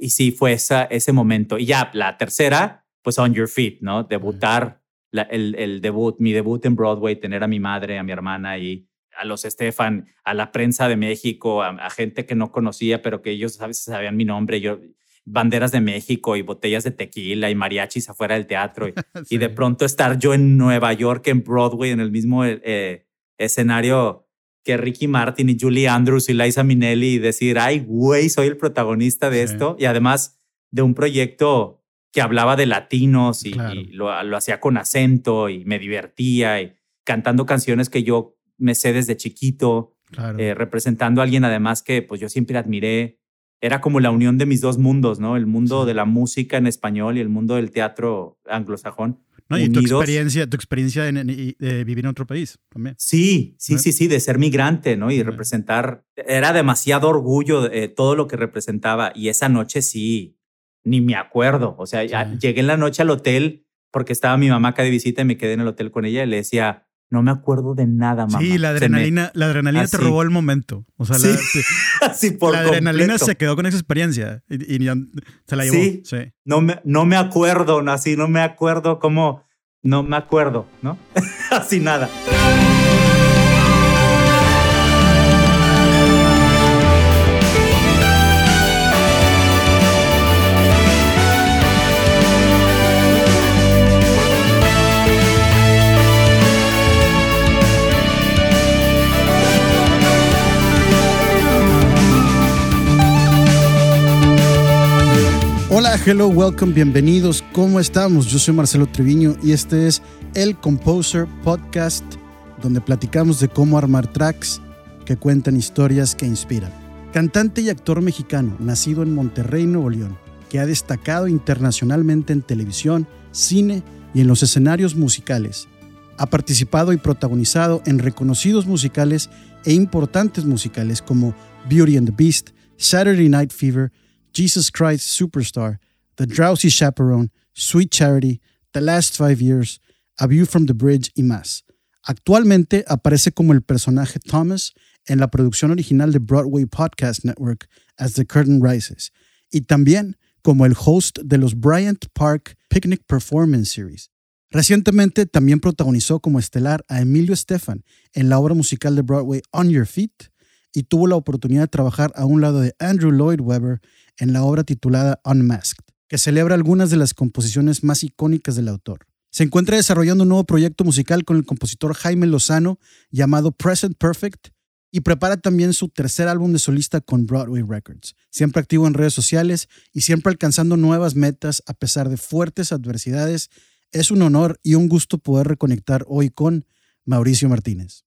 y, sí, fue esa, ese momento. Y ya la tercera, pues On Your Feet, ¿no? Debutar, el, el, debut, mi debut en Broadway, tener a mi madre, a mi hermana y a los Estefan, a la prensa de México, a, gente que no conocía, pero que ellos a veces sabían mi nombre. Yo, banderas de México y botellas de tequila y mariachis afuera del teatro. Y, de pronto estar yo en Nueva York, en Broadway, en el mismo eh, escenario que Ricky Martin y Julie Andrews y Liza Minnelli y decir, ay, güey, soy el protagonista de esto. Y además de un proyecto que hablaba de latinos y, lo, hacía con acento y me divertía y cantando canciones que yo me sé desde chiquito, eh, representando a alguien además que pues yo siempre admiré. Era como la unión de mis dos mundos, ¿no? El mundo de la música en español y el mundo del teatro anglosajón. No, y tu experiencia, tu experiencia de vivir en otro país también. Sí, sí, sí, sí, de ser migrante, ¿no? Y representar, era demasiado orgullo de, eh, todo lo que representaba. Y esa noche sí, ni me acuerdo. O sea, llegué en la noche al hotel porque estaba mi mamá acá de visita y me quedé en el hotel con ella y le decía, no me acuerdo de nada, mamá. Sí, la adrenalina, la adrenalina te robó el momento. O sea, la, por la adrenalina se quedó con esa experiencia y, se la llevó. Sí, sí. No, me, no me acuerdo, así no me acuerdo cómo, no me acuerdo, ¿no? así nada. Hola, hello, welcome, bienvenidos. ¿Cómo estamos? Yo soy Marcelo Treviño y este es el Composer Podcast, donde platicamos de cómo armar tracks que cuentan historias que inspiran. Cantante y actor mexicano, nacido en Monterrey, Nuevo León, que ha destacado internacionalmente en televisión, cine y en los escenarios musicales. Ha participado y protagonizado en reconocidos musicales e importantes musicales como Beauty and the Beast, Saturday Night Fever, Jesus Christ Superstar, The Drowsy Chaperone, Sweet Charity, The Last Five Years, A View from the Bridge y más. Actualmente aparece como el personaje Thomas en la producción original de Broadway Podcast Network As the Curtain Rises y también como el host de los Bryant Park Picnic Performance Series. Recientemente también protagonizó como estelar a Emilio Estefan en la obra musical de Broadway On Your Feet y tuvo la oportunidad de trabajar a un lado de Andrew Lloyd Webber en la obra titulada Unmasked, que celebra algunas de las composiciones más icónicas del autor. Se encuentra desarrollando un nuevo proyecto musical con el compositor Jaime Lozano llamado Present Perfect y prepara también su tercer álbum de solista con Broadway Records, siempre activo en redes sociales y siempre alcanzando nuevas metas a pesar de fuertes adversidades. Es un honor y un gusto poder reconectar hoy con Mauricio Martínez.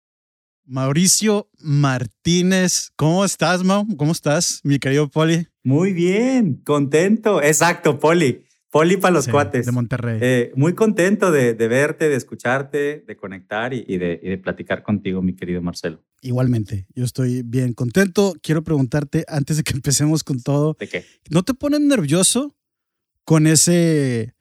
Mauricio Martínez, ¿cómo estás, Mau? ¿Cómo estás, mi querido Poli? Muy bien, contento. Exacto, Poli. Poli para los cuates. De Monterrey. Eh, muy contento de, verte, de escucharte, de conectar y, de, platicar contigo, mi querido Marcelo. Igualmente, yo estoy bien contento. Quiero preguntarte, antes de que empecemos con todo, ¿de qué? ¿No te pones nervioso con ese...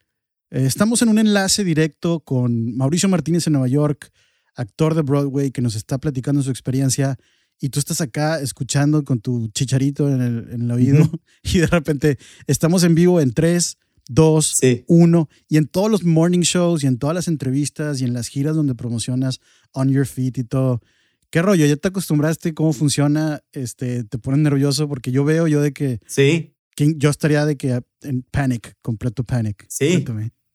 Eh, estamos en un enlace directo con Mauricio Martínez en Nueva York actor de Broadway que nos está platicando su experiencia y tú estás acá escuchando con tu chicharito en el, oído y de repente estamos en vivo en 3, 2, 1 y en todos los morning shows y en todas las entrevistas y en las giras donde promocionas On Your Feet y todo. ¿Qué rollo? ¿Ya te acostumbraste? ¿Cómo funciona? Este, ¿Te pones nervioso? Porque yo veo yo de que... Sí. Que yo estaría de que en panic, completo panic. Sí.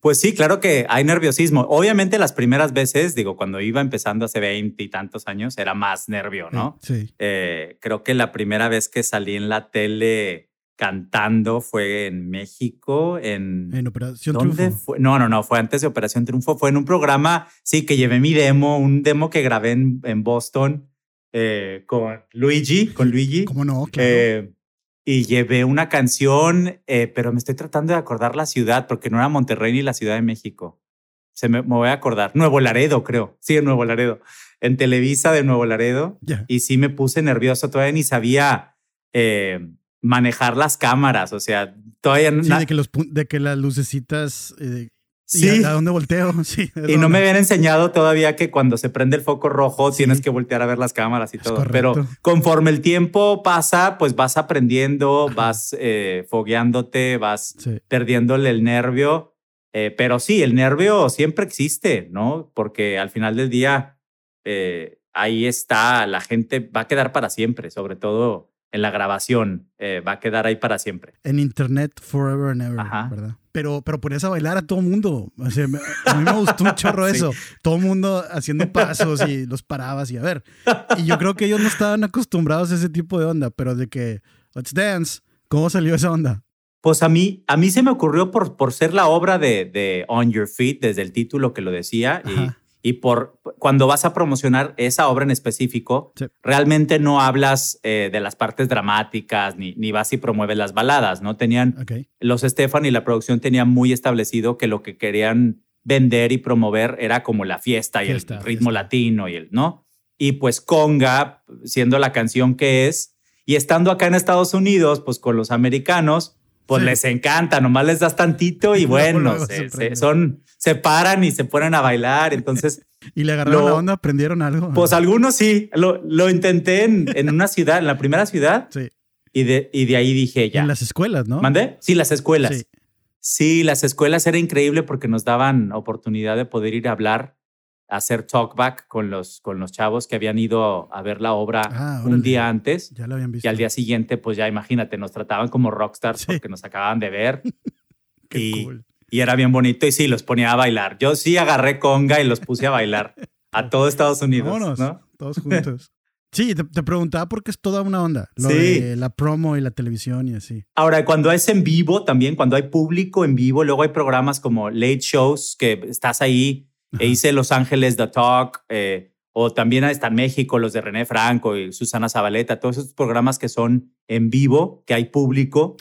Pues sí, claro que hay nerviosismo. Obviamente las primeras veces, digo, cuando iba empezando hace 20 y tantos años, era más nervio, ¿no? Sí. Eh, creo que la primera vez que salí en la tele cantando fue en México, en... En Operación ¿dónde Fue? No, no, no, fue antes de Operación Triunfo. Fue en un programa, sí, que llevé mi demo, un demo que grabé en, en Boston eh, con Luigi, con Luigi. ¿Cómo no? Claro. Eh, y llevé una canción, eh, pero me estoy tratando de acordar la ciudad, porque no era Monterrey ni la Ciudad de México. Se me, voy a acordar. Nuevo Laredo, creo. Sí, en Nuevo Laredo. En Televisa de Nuevo Laredo. Y sí me puse nervioso. Todavía ni sabía eh, manejar las cámaras. O sea, todavía no. Sí, de que, los, de que las lucecitas. Eh, Sí. ¿A dónde volteo? Sí. Y no me habían enseñado todavía que cuando se prende el foco rojo tienes que voltear a ver las cámaras y todo. Pero conforme el tiempo pasa, pues vas aprendiendo, vas eh, fogueándote, vas perdiéndole el nervio. Eh, pero sí, el nervio siempre existe, ¿no? Porque al final del día eh, ahí está, la gente va a quedar para siempre, sobre todo en la grabación, eh, va a quedar ahí para siempre. En internet forever and ever, ¿verdad? Pero, pero ponías a bailar a todo mundo. O sea, a mí me gustó un chorro eso. Todo mundo haciendo pasos y los parabas y a ver. Y yo creo que ellos no estaban acostumbrados a ese tipo de onda, pero de que, let's dance, ¿cómo salió esa onda? Pues a mí, a mí se me ocurrió por, por ser la obra de, de On Your Feet, desde el título que lo decía. Y y por cuando vas a promocionar esa obra en específico, realmente no hablas eh, de las partes dramáticas ni, ni vas y promueves las baladas, ¿no? Tenían los Stefan y la producción tenían muy establecido que lo que querían vender y promover era como la fiesta y el ritmo latino y el, ¿no? Y pues Conga, siendo la canción que es, y estando acá en Estados Unidos, pues con los americanos, pues les encanta, nomás les das tantito y bueno, son se paran y se ponen a bailar. Entonces. ¿Y le agarraron la onda? ¿Aprendieron algo? Pues algunos sí. Lo, lo intenté en, en, una ciudad, en la primera ciudad. Sí. Y de, y de ahí dije ya. En las escuelas, ¿no? ¿Mandé? Sí, las escuelas. Sí. sí, las escuelas era increíble porque nos daban oportunidad de poder ir a hablar, hacer talkback con los, con los chavos que habían ido a ver la obra ah, un día antes. Ya lo habían visto. Y al día siguiente, pues ya imagínate, nos trataban como rockstars porque nos acababan de ver. Qué y, cool y era bien bonito y sí, los ponía a bailar. Yo sí agarré conga y los puse a bailar a todo Estados Unidos. ¿no? Todos juntos. Sí, te, preguntaba porque es toda una onda. Lo de la promo y la televisión y así. Ahora, cuando es en vivo también, cuando hay público en vivo, luego hay programas como Late Shows que estás ahí. E hice Los Ángeles The Talk, eh, o también está México, los de René Franco y Susana Zabaleta, todos esos programas que son en vivo, que hay público.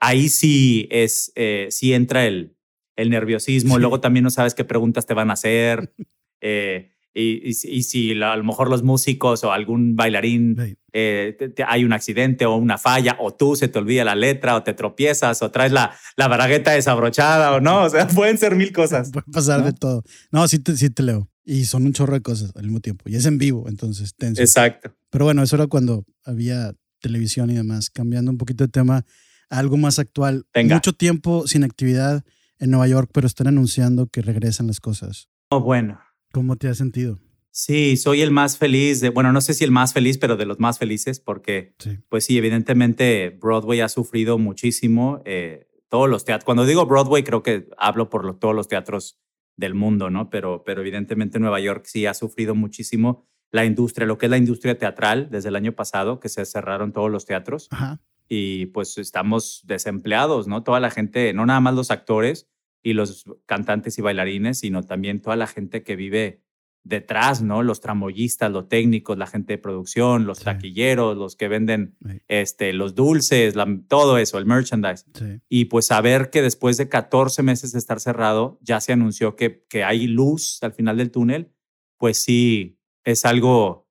Ahí sí es, eh, sí entra el, el nerviosismo, luego también no sabes qué preguntas te van a hacer. Eh, y, si a lo mejor los músicos o algún bailarín eh, hay un accidente o una falla, o tú se te olvida la letra, o te tropiezas, o traes la, la bragueta desabrochada, o no, o sea, pueden ser mil cosas. Puede pasar de todo. No, sí te, sí te leo. Y son un chorro de cosas al mismo tiempo. Y es en vivo, entonces tenso. Exacto. Pero bueno, eso era cuando había televisión y demás. Cambiando un poquito de tema a algo más actual. Mucho tiempo sin actividad en Nueva York, pero están anunciando que regresan las cosas. Oh, bueno. ¿Cómo te has sentido? Sí, soy el más feliz de, bueno, no sé si el más feliz, pero de los más felices, porque, pues sí, evidentemente Broadway ha sufrido muchísimo. Eh, todos los teatros, cuando digo Broadway, creo que hablo por todos los teatros del mundo, ¿no? Pero, pero evidentemente Nueva York sí ha sufrido muchísimo la industria, lo que es la industria teatral desde el año pasado, que se cerraron todos los teatros. Ajá y pues estamos desempleados, ¿no? Toda la gente, no nada más los actores y los cantantes y bailarines, sino también toda la gente que vive detrás, ¿no? Los tramoyistas, los técnicos, la gente de producción, los taquilleros, los que venden este, los dulces, todo eso, el merchandise. Y pues saber que después de 14 meses de estar cerrado, ya se anunció que, que hay luz al final del túnel, pues sí, es algo,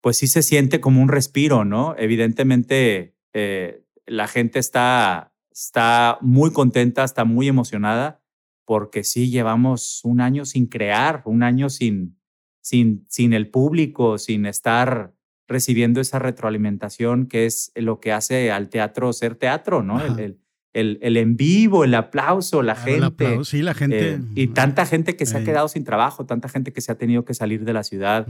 pues sí se siente como un respiro, ¿no? Evidentemente eh, la gente está, está muy contenta, está muy emocionada, porque sí, llevamos un año sin crear, un año sin, sin, sin el público, sin estar recibiendo esa retroalimentación que es lo que hace al teatro ser teatro, ¿no? El, el, el, en vivo, el aplauso, la gente. sí, la gente. Eh, y tanta gente que se ha quedado sin trabajo, tanta gente que se ha tenido que salir de la ciudad,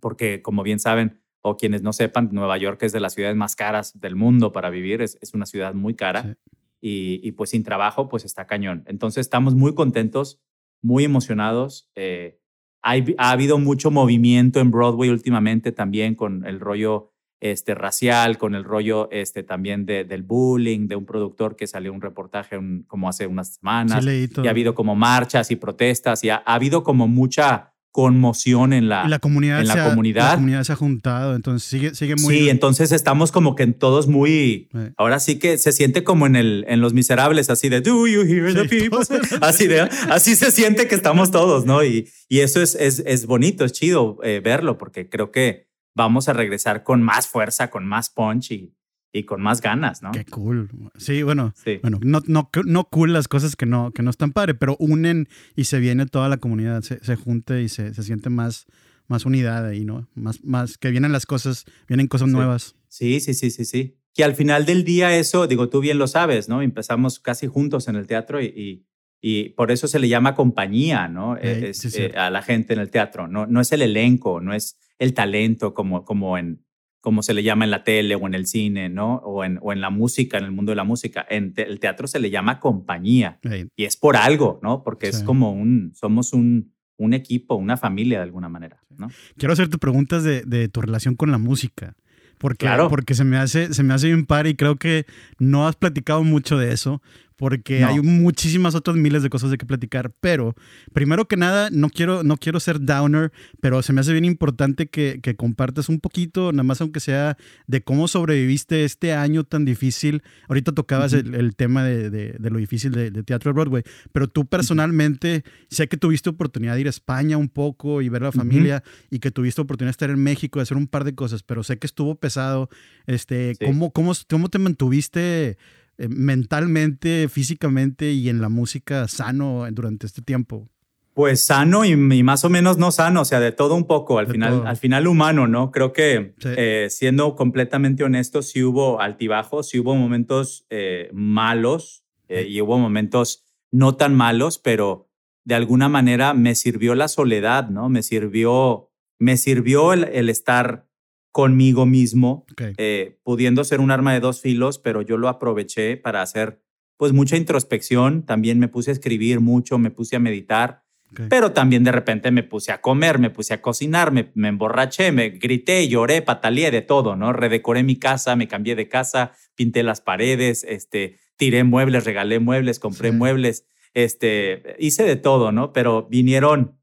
porque como bien saben, o quienes no sepan, Nueva York es de las ciudades más caras del mundo para vivir, es, es una ciudad muy cara y, y, pues sin trabajo pues está cañón. Entonces estamos muy contentos, muy emocionados. Eh, hay, ha habido mucho movimiento en Broadway últimamente también con el rollo este, racial, con el rollo este, también de, del bullying, de un productor que salió un reportaje como hace unas semanas. y ha habido como marchas y protestas y ha, ha habido como mucha conmoción en la, comunidad. En la, comunidad. la comunidad se ha juntado, entonces sigue, sigue muy... Sí, entonces estamos como que en todos muy... Ahora sí que se siente como en, el, en Los Miserables, así de, do you hear the people? así, de, así se siente que estamos todos, ¿no? Y, y eso es, es, es bonito, es chido eh, verlo, porque creo que vamos a regresar con más fuerza, con más punch y, y con más ganas, ¿no? Qué cool. Sí, bueno, bueno no, no, no cool las cosas que no, que no están padre, pero unen y se viene toda la comunidad, se, se junta y se, se, siente más, más unidad ahí, ¿no? Más, más que vienen las cosas, vienen cosas nuevas. Sí, sí, sí, sí, sí. Que al final del día eso, digo, tú bien lo sabes, ¿no? Empezamos casi juntos en el teatro y, y, por eso se le llama compañía, ¿no? es, eh, a la gente en el teatro. No, no es el elenco, no es el talento como, como en como se le llama en la tele o en el cine, ¿no? O en, o en la música, en el mundo de la música. En el teatro se le llama compañía. Y es por algo, ¿no? Porque es como un, somos un, un equipo, una familia de alguna manera, ¿no? Quiero hacerte preguntas de, de tu relación con la música. Porque, claro. porque se me hace, se me hace bien par y creo que no has platicado mucho de eso porque hay muchísimas otras miles de cosas de que platicar. Pero, primero que nada, no quiero, no quiero ser downer, pero se me hace bien importante que, que compartas un poquito, nada más aunque sea, de cómo sobreviviste este año tan difícil. Ahorita tocabas el, tema de, de, lo difícil de, Teatro de Broadway, pero tú personalmente, sé que tuviste oportunidad de ir a España un poco y ver a la familia y que tuviste oportunidad de estar en México y hacer un par de cosas, pero sé que estuvo pesado. Este, ¿cómo, cómo, ¿Cómo te mantuviste? Eh, mentalmente, físicamente y en la música sano durante este tiempo? Pues sano y, más o menos no sano, o sea, de todo un poco, al, final, al final humano, ¿no? Creo que eh, siendo completamente honesto, sí hubo altibajos, sí hubo momentos eh, malos y hubo momentos no tan malos, pero de alguna manera me sirvió la soledad, ¿no? Me sirvió, me sirvió el estar conmigo mismo, eh, pudiendo ser un arma de dos filos, pero yo lo aproveché para hacer pues mucha introspección, también me puse a escribir mucho, me puse a meditar, pero también de repente me puse a comer, me puse a cocinar, me, emborraché, me grité, lloré, pataleé de todo, ¿no? Redecoré mi casa, me cambié de casa, pinté las paredes, este, tiré muebles, regalé muebles, compré muebles, este, hice de todo, ¿no? Pero vinieron,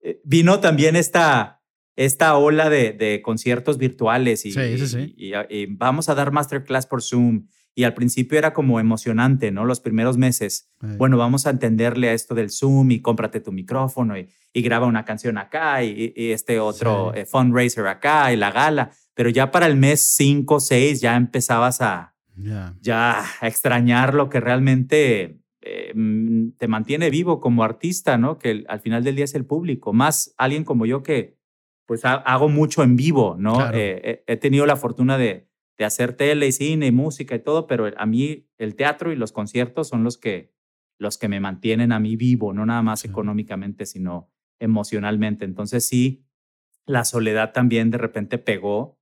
eh, vino también esta esta ola de, de conciertos virtuales y, Y, vamos a dar masterclass por Zoom. Y al principio era como emocionante, ¿no? Los primeros meses. Bueno, vamos a entenderle a esto del Zoom y cómprate tu micrófono y, graba una canción acá y, este otro eh, fundraiser acá y la gala. Pero ya para el mes 5, 6 ya empezabas a, ya a extrañar lo que realmente eh, mm, te mantiene vivo como artista, ¿no? Que al final del día es el público. Más alguien como yo que pues hago mucho en vivo, ¿no? Eh, he, tenido la fortuna de, de, hacer tele y cine y música y todo, pero a mí el teatro y los conciertos son los que, los que me mantienen a mí vivo, no nada más económicamente, sino emocionalmente. Entonces sí, la soledad también de repente pegó,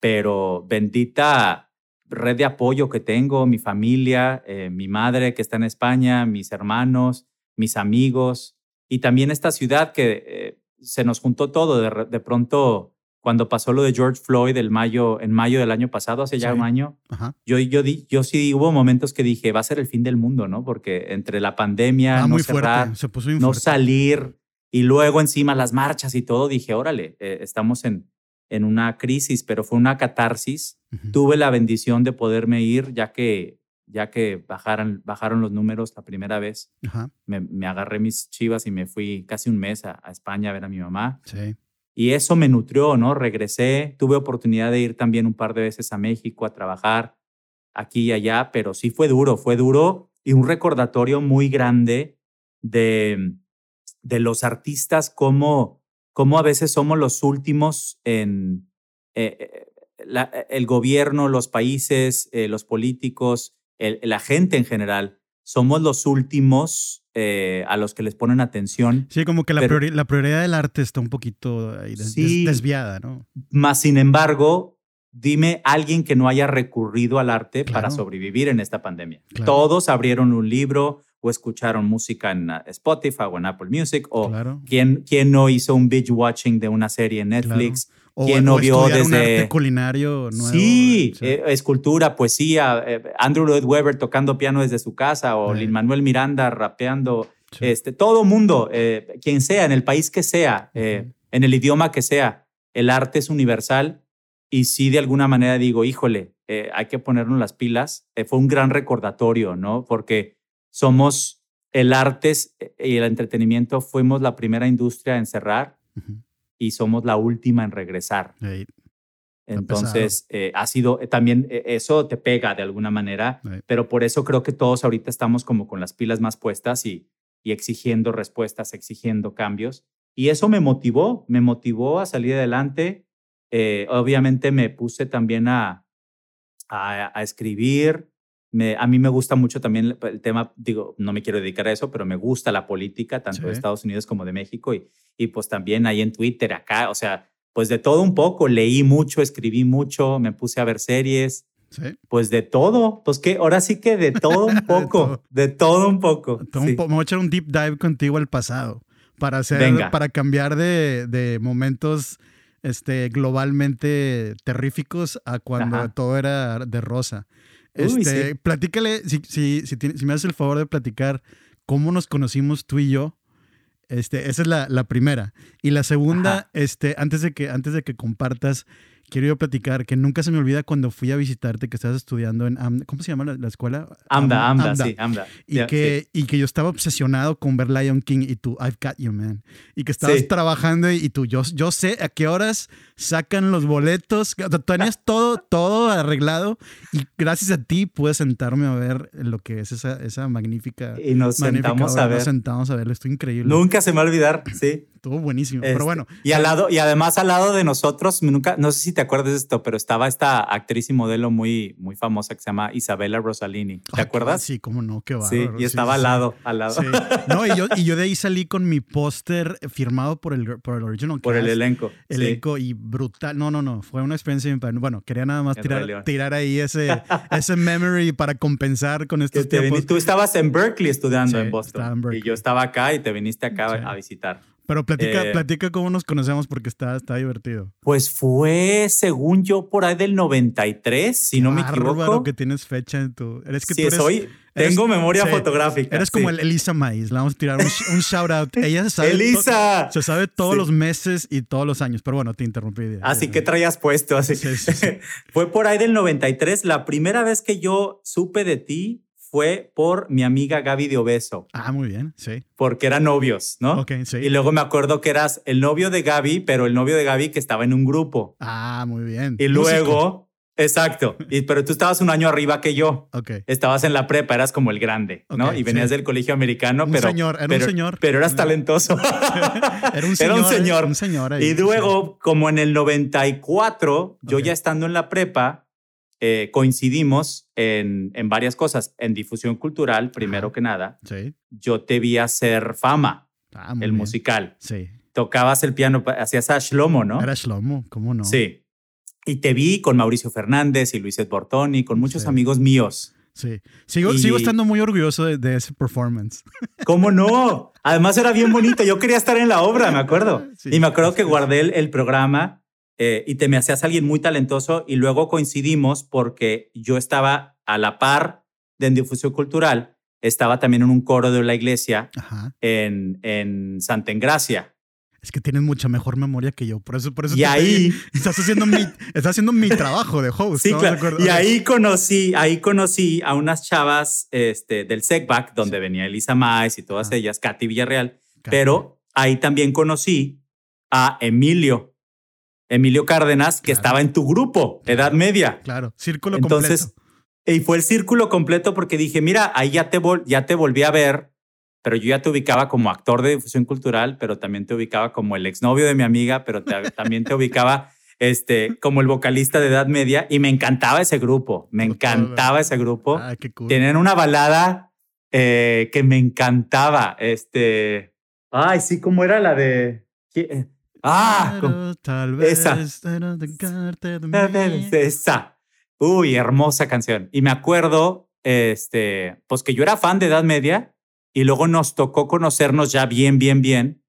pero bendita red de apoyo que tengo, mi familia, eh, mi madre que está en España, mis hermanos, mis amigos y también esta ciudad que eh, se nos juntó todo. De, pronto, cuando pasó lo de George Floyd el mayo, en mayo del año pasado, hace ya un año, yo, yo, yo sí hubo momentos que dije, va a ser el fin del mundo, ¿no? Porque entre la pandemia, ah, no cerrar, Se puso no salir y luego encima las marchas y todo, dije, órale, eh, estamos en, en una crisis, pero fue una catarsis. Tuve la bendición de poderme ir, ya que ya que bajaron, bajaron los números la primera vez, Me, agarré mis chivas y me fui casi un mes a, España a ver a mi mamá. Sí. Y eso me nutrió, ¿no? Regresé, tuve oportunidad de ir también un par de veces a México a trabajar aquí y allá, pero sí fue duro, fue duro y un recordatorio muy grande de, de los artistas, como, como a veces somos los últimos en eh, eh, el gobierno, los países, eh, los políticos, la gente en general, somos los últimos eh, a los que les ponen atención. Sí, como que la, prioridad del arte está un poquito desviada, ¿no? Más sin embargo, dime alguien que no haya recurrido al arte para sobrevivir en esta pandemia. Todos abrieron un libro o escucharon música en uh, Spotify o en Apple Music, o ¿quién, no hizo un binge watching de una serie en Netflix. O, ¿Quién no vio desde un arte culinario nuevo? Sí, eh, escultura, poesía, eh, Andrew Lloyd Webber tocando piano desde su casa o Lin Manuel Miranda rapeando, este, todo mundo, eh, quien sea, en el país que sea, en el idioma que sea, el arte es universal y sí de alguna manera digo, híjole, hay que ponernos las pilas. fue un gran recordatorio, ¿no? Porque somos el arte y el entretenimiento, fuimos la primera industria en cerrar y somos la última en regresar. Entonces, eh, ha sido eh, también eh, eso te pega de alguna manera, pero por eso creo que todos ahorita estamos como con las pilas más puestas y, y exigiendo respuestas, exigiendo cambios. Y eso me motivó, me motivó a salir adelante. obviamente me puse también a, a, escribir. Me, a mí me gusta mucho también el, tema, digo, no me quiero dedicar a eso, pero me gusta la política, tanto de Estados Unidos como de México. Y, y pues también ahí en Twitter, acá, o sea, pues de todo un poco, leí mucho, escribí mucho, me puse a ver series. ¿Sí? Pues de todo, pues que ahora sí que de todo un poco, de, todo. un poco. me voy a echar un deep dive contigo al pasado para hacer, para cambiar de, de, momentos este, globalmente terríficos a cuando todo era de rosa. Este, Platícale, si, si, si, si me haces el favor de platicar cómo nos conocimos tú y yo este, esa es la, la primera. Y la segunda, este, antes de que, antes de que compartas quiero yo platicar que nunca se me olvida cuando fui a visitarte que estabas estudiando en ¿cómo se llama la, escuela? AMDA, AMDA, sí, AMDA. Y, que, y que yo estaba obsesionado con ver Lion King y tú, I've got you, man. Y que estabas trabajando y, tú, yo, yo sé a qué horas sacan los boletos. Tenías todo, todo arreglado y gracias a ti pude sentarme a ver lo que es esa, esa magnífica. Y nos sentamos a ver. Nos sentamos a verlo, esto increíble. Nunca se me va a olvidar, sí. Estuvo buenísimo, pero este, bueno. Y al lado, y además al lado de nosotros, nunca, no sé si te acuerdas de esto, pero estaba esta actriz y modelo muy, muy famosa que se llama Isabella Rosalini. ¿Te acuerdas? Sí, cómo no, qué Sí, y estaba al lado, al lado. No, y yo, y yo de ahí salí con mi póster firmado por el, por el original Por el elenco. Elenco y brutal. No, no, no, fue una experiencia. Bueno, quería nada más tirar, tirar ahí ese, ese memory para compensar con estos tiempos. tú estabas en Berkeley estudiando en Boston. Y yo estaba acá y te viniste acá a visitar. Pero platica, eh, platica cómo nos conocemos porque está, está divertido. Pues fue, según yo, por ahí del 93, si no me equivoco. que tienes fecha en tu... Eres que sí, soy... Tengo memoria fotográfica. Eres como el Elisa Maíz. Le vamos a tirar un, shout out. Ella se sabe. ¡Elisa! se sabe todos los meses y todos los años. Pero bueno, te interrumpí. Así que traías puesto. Así. Fue por ahí del 93. La primera vez que yo supe de ti fue por mi amiga Gaby de Obeso. Ah, muy bien, sí. Porque eran novios, ¿no? Ok, sí. Y luego me acuerdo que eras el novio de Gaby, pero el novio de Gaby que estaba en un grupo. Ah, muy bien. Y luego, exacto. Y, pero tú estabas un año arriba que yo. Ok. Estabas en la prepa, eras como el grande, ¿no? y venías del colegio americano, un pero. Señor, era pero, un señor. Pero eras talentoso. era un señor. Era un señor. Un señor y luego, como en el 94, yo ya estando en la prepa, eh, coincidimos en, en, varias cosas. En difusión cultural, primero que nada. Sí. Yo te vi hacer fama, ah, el musical. Sí. Tocabas el piano, hacías a Shlomo, ¿no? Era Shlomo, ¿cómo no? Sí. Y te vi con Mauricio Fernández y Luiset Bortoni, con muchos amigos míos. Sí, sigo, sigo estando muy orgulloso de, ese performance. ¿Cómo no? Además era bien bonito, yo quería estar en la obra, me acuerdo. y me acuerdo que guardé el, el programa eh, y te me hacías alguien muy talentoso y luego coincidimos porque yo estaba a la par de en difusión cultural, estaba también en un coro de la iglesia en, en Santa Engracia. Es que tienes mucha mejor memoria que yo, por eso, por eso y ahí estás haciendo mi, estás haciendo mi trabajo de host. Sí, claro. Y ahí conocí, ahí conocí a unas chavas este, del SECBAC, donde venía Elisa Maes y todas ellas, Katy Villarreal, pero ahí también conocí a Emilio, Emilio Cárdenas, que estaba en tu grupo, Edad Media. Claro, círculo Entonces, Y fue el círculo completo porque dije, mira, ahí ya te, ya te volví a ver, pero yo ya te ubicaba como actor de difusión cultural, pero también te ubicaba como el exnovio de mi amiga, pero también te ubicaba este, como el vocalista de Edad Media y me encantaba ese grupo, me encantaba ese grupo. Ah, qué cool. Tenían una balada eh, que me encantaba, este, ay, sí, como era la de... Ah, tal vez esa. Esa. Uy, hermosa canción. Y me acuerdo, este, pues que yo era fan de Edad Media y luego nos tocó conocernos ya bien, bien, bien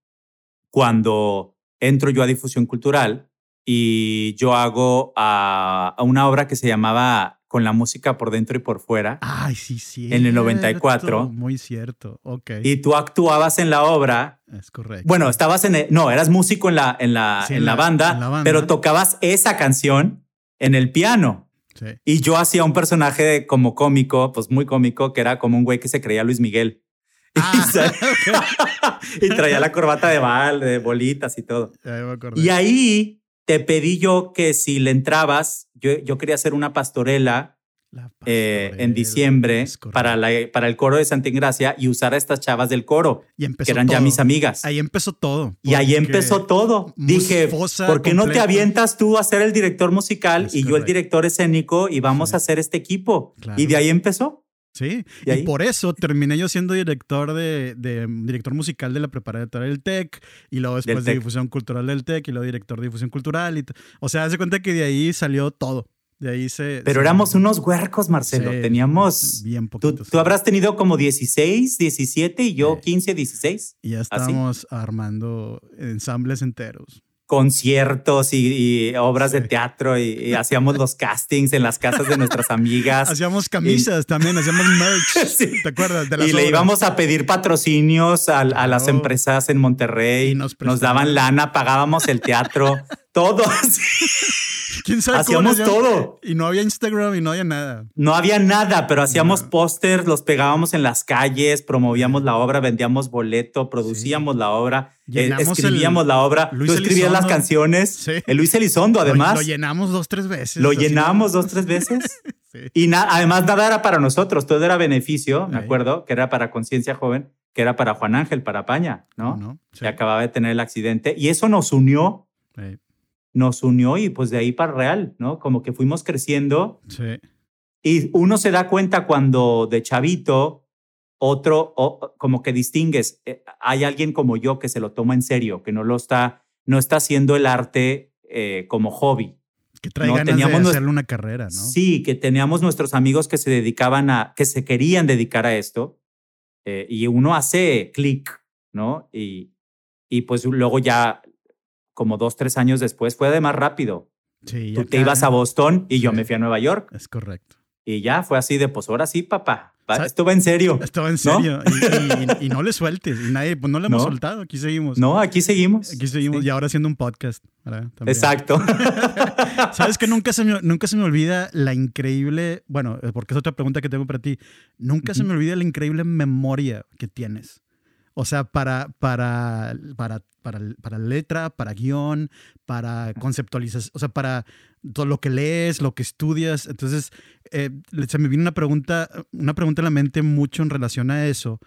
cuando entro yo a difusión cultural y yo hago a una obra que se llamaba con la música por dentro y por fuera. Ay, sí, sí. En el 94. Muy cierto, ok. Y tú actuabas en la obra. Es correcto. Bueno, estabas en... no, eras músico en la, en la, en, la, banda, pero tocabas esa canción en el piano. Sí. Y yo hacía un personaje como cómico, pues muy cómico, que era como un güey que se creía Luis Miguel. Ah, y traía la corbata de bal, de bolitas y todo. me y ahí te pedí yo que si le entrabas, yo, yo quería hacer una pastorela eh, en diciembre para, la, para el coro de Santa Ingracia y usar a estas chavas del coro, que eran ya mis amigas. Ahí empezó todo. Y ahí empezó todo. Dije, ¿por qué no te avientas tú a ser el director musical y yo el director escénico y vamos a hacer este equipo? Y de ahí empezó. Sí, y, por eso terminé yo siendo director de, director musical de la preparatoria del TEC y luego después de difusión cultural del TEC y luego director de difusión cultural. Y o sea, hace cuenta que de ahí salió todo. De ahí se. Pero éramos unos huercos, Marcelo. Teníamos. Bien poquitos. Tú, habrás tenido como 16, 17 y yo 15, 16. Y ya estábamos armando ensambles enteros conciertos y, obras de teatro y, hacíamos los castings en las casas de nuestras amigas. Hacíamos camisas también, hacíamos merch. ¿Te acuerdas? De las y le íbamos a pedir patrocinios a, las empresas en Monterrey. Nos, nos, daban lana, pagábamos el teatro, todo. ¿Quién sabe hacíamos todo. Y no había Instagram y no había nada. No había nada, pero hacíamos pósters, los pegábamos en las calles, promovíamos la obra, vendíamos boleto, producíamos la obra, eh, escribíamos la obra. Luis Tú escribías las canciones. El Luis Elizondo, además. Lo, llenamos dos, tres veces. Lo llenamos dos, tres veces. Y además nada era para nosotros, todo era beneficio, me acuerdo, que era para Conciencia Joven, que era para Juan Ángel, para Paña, ¿no? no? Que acababa de tener el accidente. Y eso nos unió nos unió y pues de ahí para real, ¿no? Como que fuimos creciendo. Sí. Y uno se da cuenta cuando de chavito, otro, como que distingues, eh, hay alguien como yo que se lo toma en serio, que no lo está, no está haciendo el arte eh, como hobby. Que trae ¿no? ganas de hacerle una carrera, ¿no? Sí, que teníamos nuestros amigos que se dedicaban a, que se querían dedicar a esto. Eh, y uno hace clic, ¿no? Y, y pues luego ya como dos, tres años después, fue de más rápido. Sí, Tú te ibas a Boston y yo me fui a Nueva York. Es correcto. Y ya fue así de, pues ahora sí, papá. Esto va en serio. Esto va en serio. Y, no le sueltes. Y nadie, pues no le hemos soltado. Aquí seguimos. No, aquí seguimos. Aquí seguimos. Y ahora haciendo un podcast. Exacto. Sabes que nunca se, me, nunca se me olvida la increíble, bueno, porque es otra pregunta que tengo para ti. Nunca se me olvida la increíble memoria que tienes. O sea, para, para, para, para, para letra, para guion, para conceptualización, o sea, para todo lo que lees, lo que estudias. Entonces, eh, se me viene una pregunta, una pregunta en la mente mucho en relación a eso.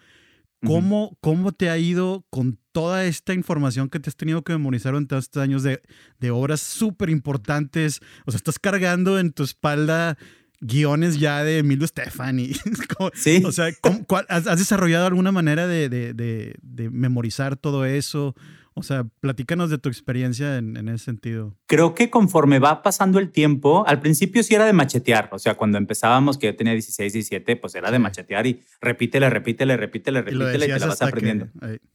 ¿Cómo, ¿Cómo te ha ido con toda esta información que te has tenido que memorizar en todos estos años de, de obras súper importantes? O sea, estás cargando en tu espalda guiones ya de Emilio Stefani. sí. O sea, has, desarrollado alguna manera de, de, de, memorizar todo eso? O sea, platícanos de tu experiencia en, en, ese sentido. Creo que conforme va pasando el tiempo, al principio sí era de machetear. O sea, cuando empezábamos, que yo tenía 16, 17, pues era de machetear y repítele, repítele, repítele, repítele y, te la vas aprendiendo.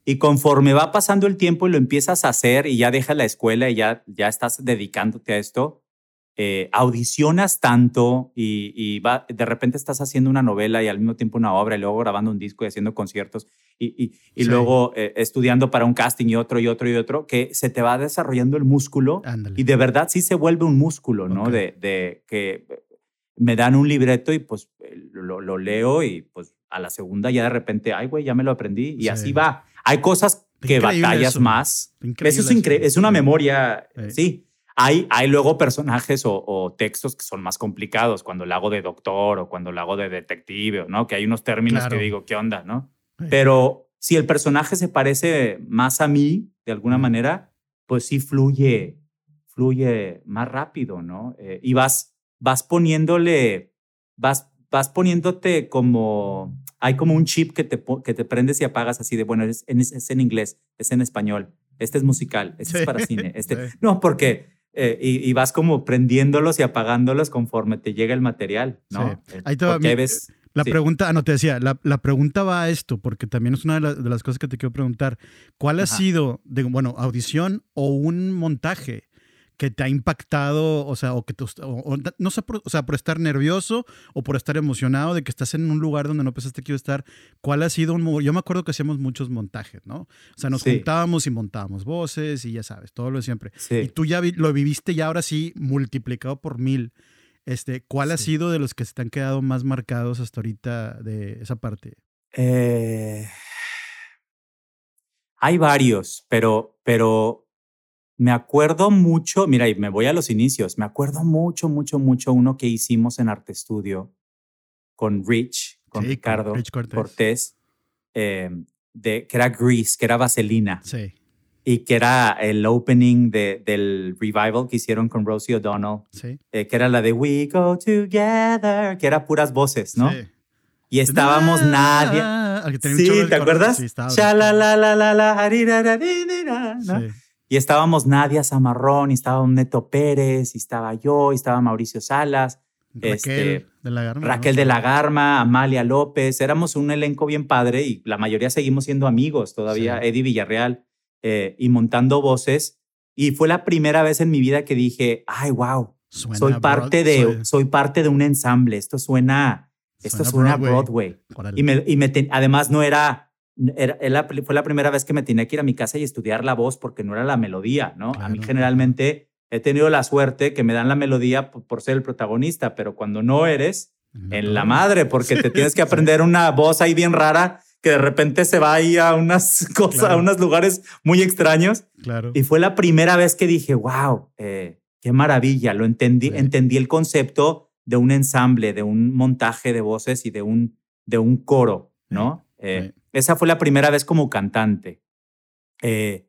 y conforme va pasando el tiempo y lo empiezas a hacer y ya dejas la escuela y ya, ya estás dedicándote a esto, eh, audicionas tanto y, va, de repente estás haciendo una novela y al mismo tiempo una obra y luego grabando un disco y haciendo conciertos y, y, luego eh, estudiando para un casting y otro y otro y otro, que se te va desarrollando el músculo y de verdad sí se vuelve un músculo, ¿no? De, de, que me dan un libreto y pues lo, lo, leo y pues a la segunda ya de repente, ay güey, ya me lo aprendí y así va. Hay cosas que batallas más. Eso es increíble, es una memoria, sí hay, hay luego personajes o, textos que son más complicados, cuando lo hago de doctor o cuando lo hago de detective, ¿no? Que hay unos términos que digo, ¿qué onda, no? Pero si el personaje se parece más a mí, de alguna manera, pues sí fluye, fluye más rápido, ¿no? Eh, y vas, vas poniéndole, vas, vas poniéndote como, hay como un chip que te, que te prendes y apagas así de, bueno, es, es en inglés, es en español, este es musical, este es para cine, este, no, porque eh, y, vas como prendiéndolos y apagándolos conforme te llega el material, ¿no? Sí. Ahí ves, la pregunta, ah, no te decía, la, la, pregunta va a esto, porque también es una de, las cosas que te quiero preguntar. ¿Cuál ha sido, de, bueno, audición o un montaje que te ha impactado, o sea, o que no sé, por, o sea, por estar nervioso o por estar emocionado de que estás en un lugar donde no pensaste que iba a estar, ¿cuál ha sido un... Yo me acuerdo que hacíamos muchos montajes, ¿no? O sea, nos juntábamos y montábamos voces y ya sabes, todo lo de siempre. Y tú ya lo viviste ya ahora sí multiplicado por mil. Este, ¿Cuál ha sido de los que se te han quedado más marcados hasta ahorita de esa parte? Eh, hay varios, pero, pero me acuerdo mucho, mira, y me voy a los inicios, me acuerdo mucho, mucho, mucho uno que hicimos en Arte Estudio con Rich, con Ricardo Cortés, eh, de, que era Grease, que era Vaselina. Sí. Y que era el opening de, del revival que hicieron con Rosie O'Donnell. Sí. Eh, que era la de We Go Together, que era puras voces, ¿no? Sí. Y estábamos nadie. Sí, ¿te acuerdas? Sí, Y estábamos Nadia Zamarrón, y estaba Neto Pérez, y estaba yo, y estaba Mauricio Salas. Raquel este, de la Garma. Raquel de la Garma, Amalia López. Éramos un elenco bien padre y la mayoría seguimos siendo amigos todavía. Eddie Villarreal eh, y montando voces. Y fue la primera vez en mi vida que dije, ay, wow, soy parte, de, soy parte de un ensamble. Esto suena, esto suena Broadway. Y, me, y me además no era era, fue la primera vez que me tenía que ir a mi casa y estudiar la voz porque no era la melodía, ¿no? a mí generalmente he tenido la suerte que me dan la melodía por, ser el protagonista, pero cuando no eres, en la madre, porque te tienes que aprender una voz ahí bien rara que de repente se va ahí a unas cosas, a unos lugares muy extraños. Claro. Y fue la primera vez que dije, wow, eh, qué maravilla, lo entendí, entendí el concepto de un ensamble, de un montaje de voces y de un, de un coro, ¿no? Eh, esa fue la primera vez como cantante. Eh,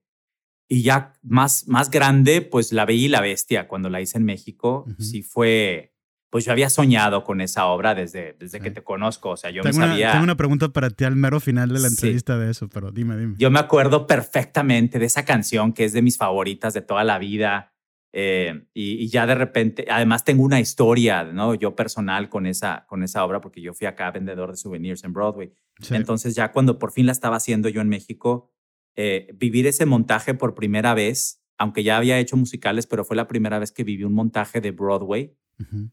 y ya más, más grande, pues la Bella y la Bestia, cuando la hice en México, sí fue, pues yo había soñado con esa obra desde, desde que te conozco, o sea, yo tengo me sabía... Una, tengo una pregunta para ti al mero final de la entrevista de eso, pero dime, dime. Yo me acuerdo perfectamente de esa canción que es de mis favoritas de toda la vida. Eh, y, ya de repente, además tengo una historia, ¿no? Yo personal con esa, con esa obra, porque yo fui acá vendedor de souvenirs en Broadway. Entonces ya cuando por fin la estaba haciendo yo en México, eh, vivir ese montaje por primera vez, aunque ya había hecho musicales, pero fue la primera vez que viví un montaje de Broadway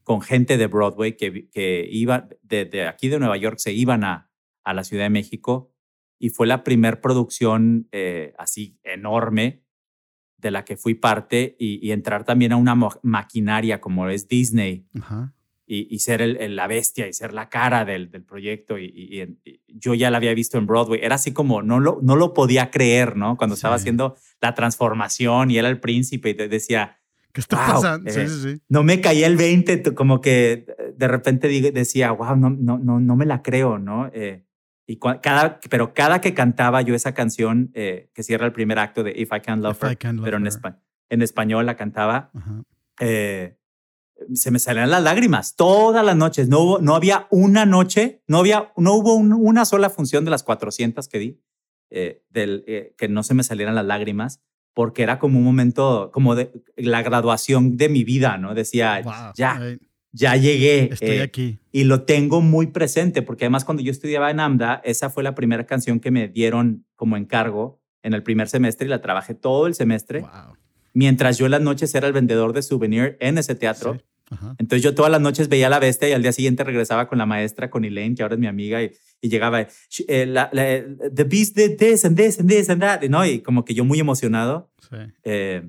con gente de Broadway que, que iba de, aquí de Nueva York, se iban a, a la Ciudad de México y fue la primera producción eh, así enorme de la que fui parte y, entrar también a una maquinaria como es Disney Y, ser el, la bestia y ser la cara del, del proyecto. Y, yo ya la había visto en Broadway. Era así como, no lo, no lo podía creer, ¿no? Cuando estaba haciendo la transformación y era el príncipe y te decía... ¿Qué está pasando? sí, eh, sí, sí. No me caía el 20, como que de repente decía, wow, no, no, no, no me la creo, ¿no? Eh, y cada, pero cada que cantaba yo esa canción eh, que cierra el primer acto de If I Can't Love Her, pero en, en, español la cantaba, eh, se me salían las lágrimas todas las noches. No, hubo, no había una noche, no, había, no hubo una sola función de las 400 que di eh, del, que no se me salieran las lágrimas porque era como un momento, como de la graduación de mi vida, ¿no? Decía, ya, ya llegué. Estoy eh, aquí. Y lo tengo muy presente, porque además cuando yo estudiaba en AMDA, esa fue la primera canción que me dieron como encargo en el primer semestre y la trabajé todo el semestre. Mientras yo en las noches era el vendedor de souvenir en ese teatro. Entonces yo todas las noches veía la bestia y al día siguiente regresaba con la maestra, con Elaine, que ahora es mi amiga, y, llegaba, eh, la, The Beast did this and this and this and that, ¿no? Y como que yo muy emocionado. Eh,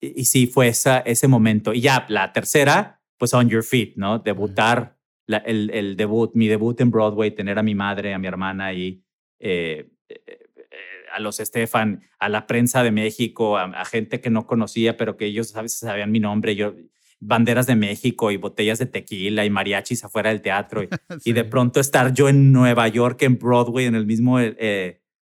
y, y, sí, fue esa, ese momento. Y ya la tercera, pues on your feet, ¿no? Debutar, el, el, debut, mi debut en Broadway, tener a mi madre, a mi hermana y eh, eh, eh, a los Estefan, a la prensa de México, a, gente que no conocía, pero que ellos a veces sabían mi nombre, yo banderas de México y botellas de tequila y mariachis afuera del teatro y, de pronto estar yo en Nueva York, en Broadway, en el mismo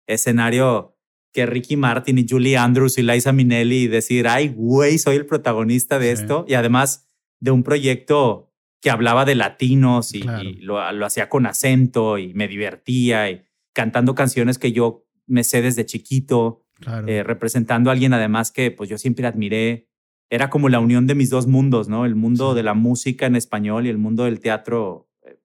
escenario que Ricky Martin y Julie Andrews y Liza Minnelli y decir, ay, güey, soy el protagonista de esto. Y además de un proyecto que hablaba de latinos y, lo, hacía con acento y me divertía y cantando canciones que yo me sé desde chiquito, eh, representando a alguien además que pues yo siempre admiré. Era como la unión de mis dos mundos, ¿no? El mundo de la música en español y el mundo del teatro eh,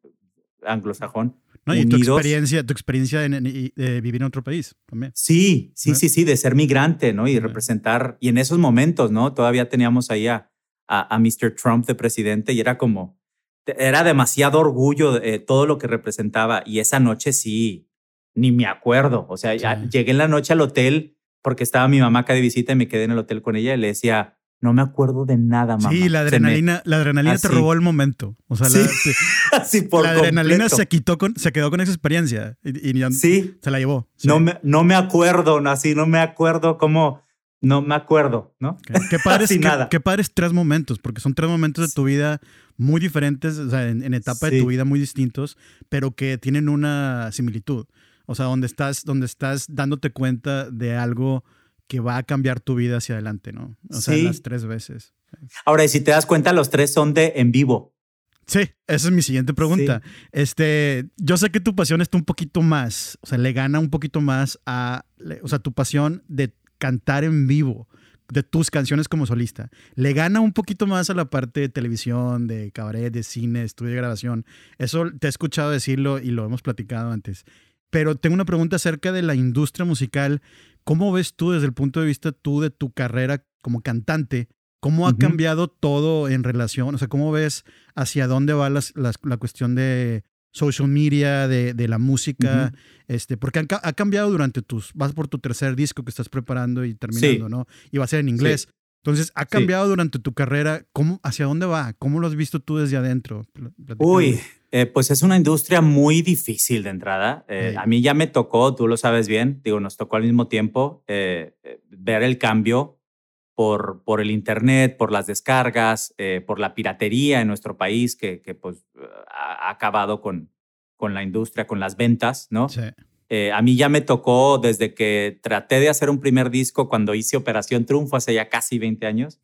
anglosajón. No, y tu experiencia, tu experiencia de vivir en otro país también. Sí, sí, sí, sí, de ser migrante, ¿no? Y representar, y en esos momentos, ¿no? Todavía teníamos ahí a, a, Mr. Trump de presidente y era como, era demasiado orgullo eh, todo lo que representaba y esa noche sí, ni me acuerdo. O sea, llegué en la noche al hotel porque estaba mi mamá acá de visita y me quedé en el hotel con ella y le decía, no me acuerdo de nada, mamá. Sí, la adrenalina, la adrenalina te robó el momento. O sea, la, por la adrenalina se, quitó con, se quedó con esa experiencia y, sí. se la llevó. No, me, no me acuerdo, así no me acuerdo cómo no me acuerdo, ¿no? Qué padres, qué, nada. Qué, padres tres momentos, porque son tres momentos de tu vida muy diferentes, o sea, en, etapa de tu vida muy distintos, pero que tienen una similitud. O sea, donde estás, donde estás dándote cuenta de algo que va a cambiar tu vida hacia adelante, ¿no? O sea, las tres veces. Ahora, y si te das cuenta, los tres son de en vivo. Sí, esa es mi siguiente pregunta. Este, yo sé que tu pasión está un poquito más, o sea, le gana un poquito más a, o sea, tu pasión de cantar en vivo de tus canciones como solista. Le gana un poquito más a la parte de televisión, de cabaret, de cine, estudio de grabación. Eso te he escuchado decirlo y lo hemos platicado antes. Pero tengo una pregunta acerca de la industria musical. ¿Cómo ves tú desde el punto de vista tú de tu carrera como cantante? ¿Cómo ha cambiado todo en relación? O sea, ¿cómo ves hacia dónde va la cuestión de social media, de, de la música, este, porque ha cambiado durante tus, vas por tu tercer disco que estás preparando y terminando, ¿no? Y va a ser en inglés. Entonces, ¿ha cambiado durante tu carrera? ¿Cómo, ¿Hacia dónde va? ¿Cómo lo has visto tú desde adentro? Uy, eh, pues es una industria muy difícil de entrada. Eh, a mí ya me tocó, tú lo sabes bien, digo, nos tocó al mismo tiempo eh, ver el cambio por, por el Internet, por las descargas, por la piratería en nuestro país, que, que pues ha, acabado con, con la industria, con las ventas, ¿no? Sí. Eh, a mí ya me tocó desde que traté de hacer un primer disco cuando hice Operación Triunfo hace ya casi 20 años,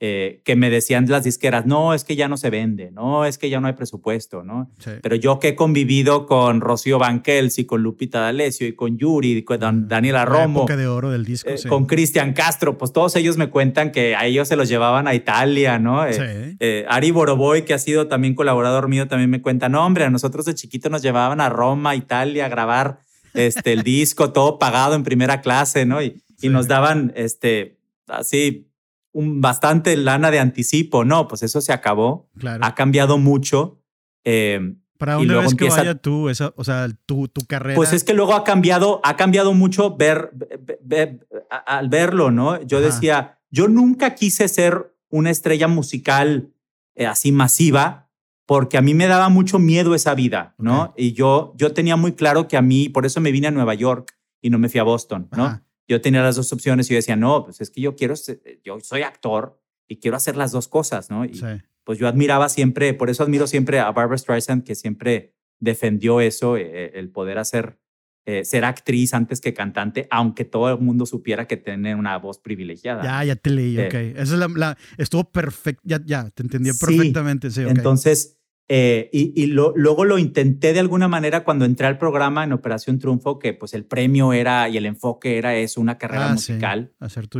eh, que me decían las disqueras, no, es que ya no se vende, no, es que ya no hay presupuesto, ¿no? Pero yo que he convivido con Rocío Banquels y con Lupita D'Alessio y con Yuri, y con mm, Daniela Romo, de oro del disco, eh, con Cristian Castro, pues todos ellos me cuentan que a ellos se los llevaban a Italia, ¿no? Ari Boroboy, que ha sido también colaborador mío, también me cuenta, no, hombre, a nosotros de chiquito nos llevaban a Roma, Italia, a grabar este, el disco, todo pagado en primera clase, ¿no? Y, y nos daban, este, así, un bastante lana de anticipo, ¿no? Pues eso se acabó. Claro. Ha cambiado mucho. Eh, ¿Para dónde ves que vaya tú, esa, o sea, tu, tu, carrera? Pues es que luego ha cambiado, ha cambiado mucho ver, al verlo, ¿no? Yo decía, yo nunca quise ser una estrella musical eh, así masiva, porque a mí me daba mucho miedo esa vida, ¿no? Y yo, yo tenía muy claro que a mí, por eso me vine a Nueva York y no me fui a Boston, ¿no? Yo tenía las dos opciones y yo decía, no, pues es que yo quiero, yo soy actor y quiero hacer las dos cosas, ¿no? Y pues yo admiraba siempre, por eso admiro siempre a Barbara Streisand, que siempre defendió eso, eh, el poder hacer, eh, ser actriz antes que cantante, aunque todo el mundo supiera que tiene una voz privilegiada. Ya, ya te leí, eh, ok. Esa es la, estuvo perfecto, ya, ya, te entendí perfectamente, sí, Entonces, eh, y, luego lo intenté de alguna manera cuando entré al programa en Operación Triunfo, que pues el premio era y el enfoque era eso, una carrera ah, musical.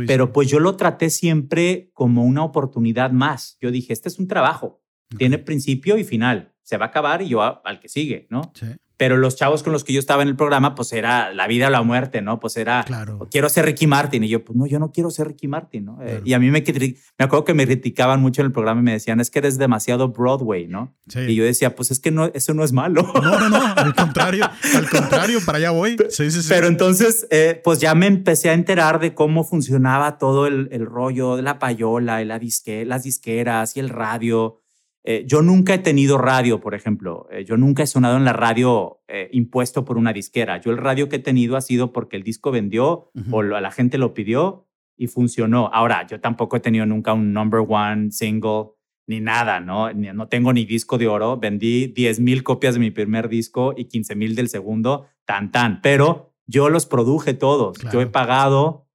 pero pues yo lo traté siempre como una oportunidad más. Yo dije, este es un trabajo, tiene principio y final, se va a acabar y yo al que sigue, ¿no? Sí. Pero los chavos con los que yo estaba en el programa, pues era la vida o la muerte, ¿no? Pues era, claro. quiero ser Ricky Martin. Y yo, pues no, yo no quiero ser Ricky Martin, ¿no? Eh, y a mí me, me acuerdo que me criticaban mucho en el programa y me decían, es que eres demasiado Broadway, ¿no? Sí. Y yo decía, pues es que no, eso no es malo. No, no, no, al contrario, al contrario, para allá voy. Sí, sí, sí. Pero entonces, eh, pues ya me empecé a enterar de cómo funcionaba todo el, el rollo de la payola y la disque, las disqueras y el radio eh, yo nunca he tenido radio, por ejemplo. Eh, yo nunca he sonado en la radio eh, impuesto por una disquera. Yo el radio que he tenido ha sido porque el disco vendió o a la gente lo pidió y funcionó. Ahora, yo tampoco he tenido nunca un number one single ni nada, ¿no? no tengo ni disco de oro. Vendí 10 mil copias de mi primer disco y 15 mil del segundo, tan, tan. Pero yo los produje todos. Yo he pagado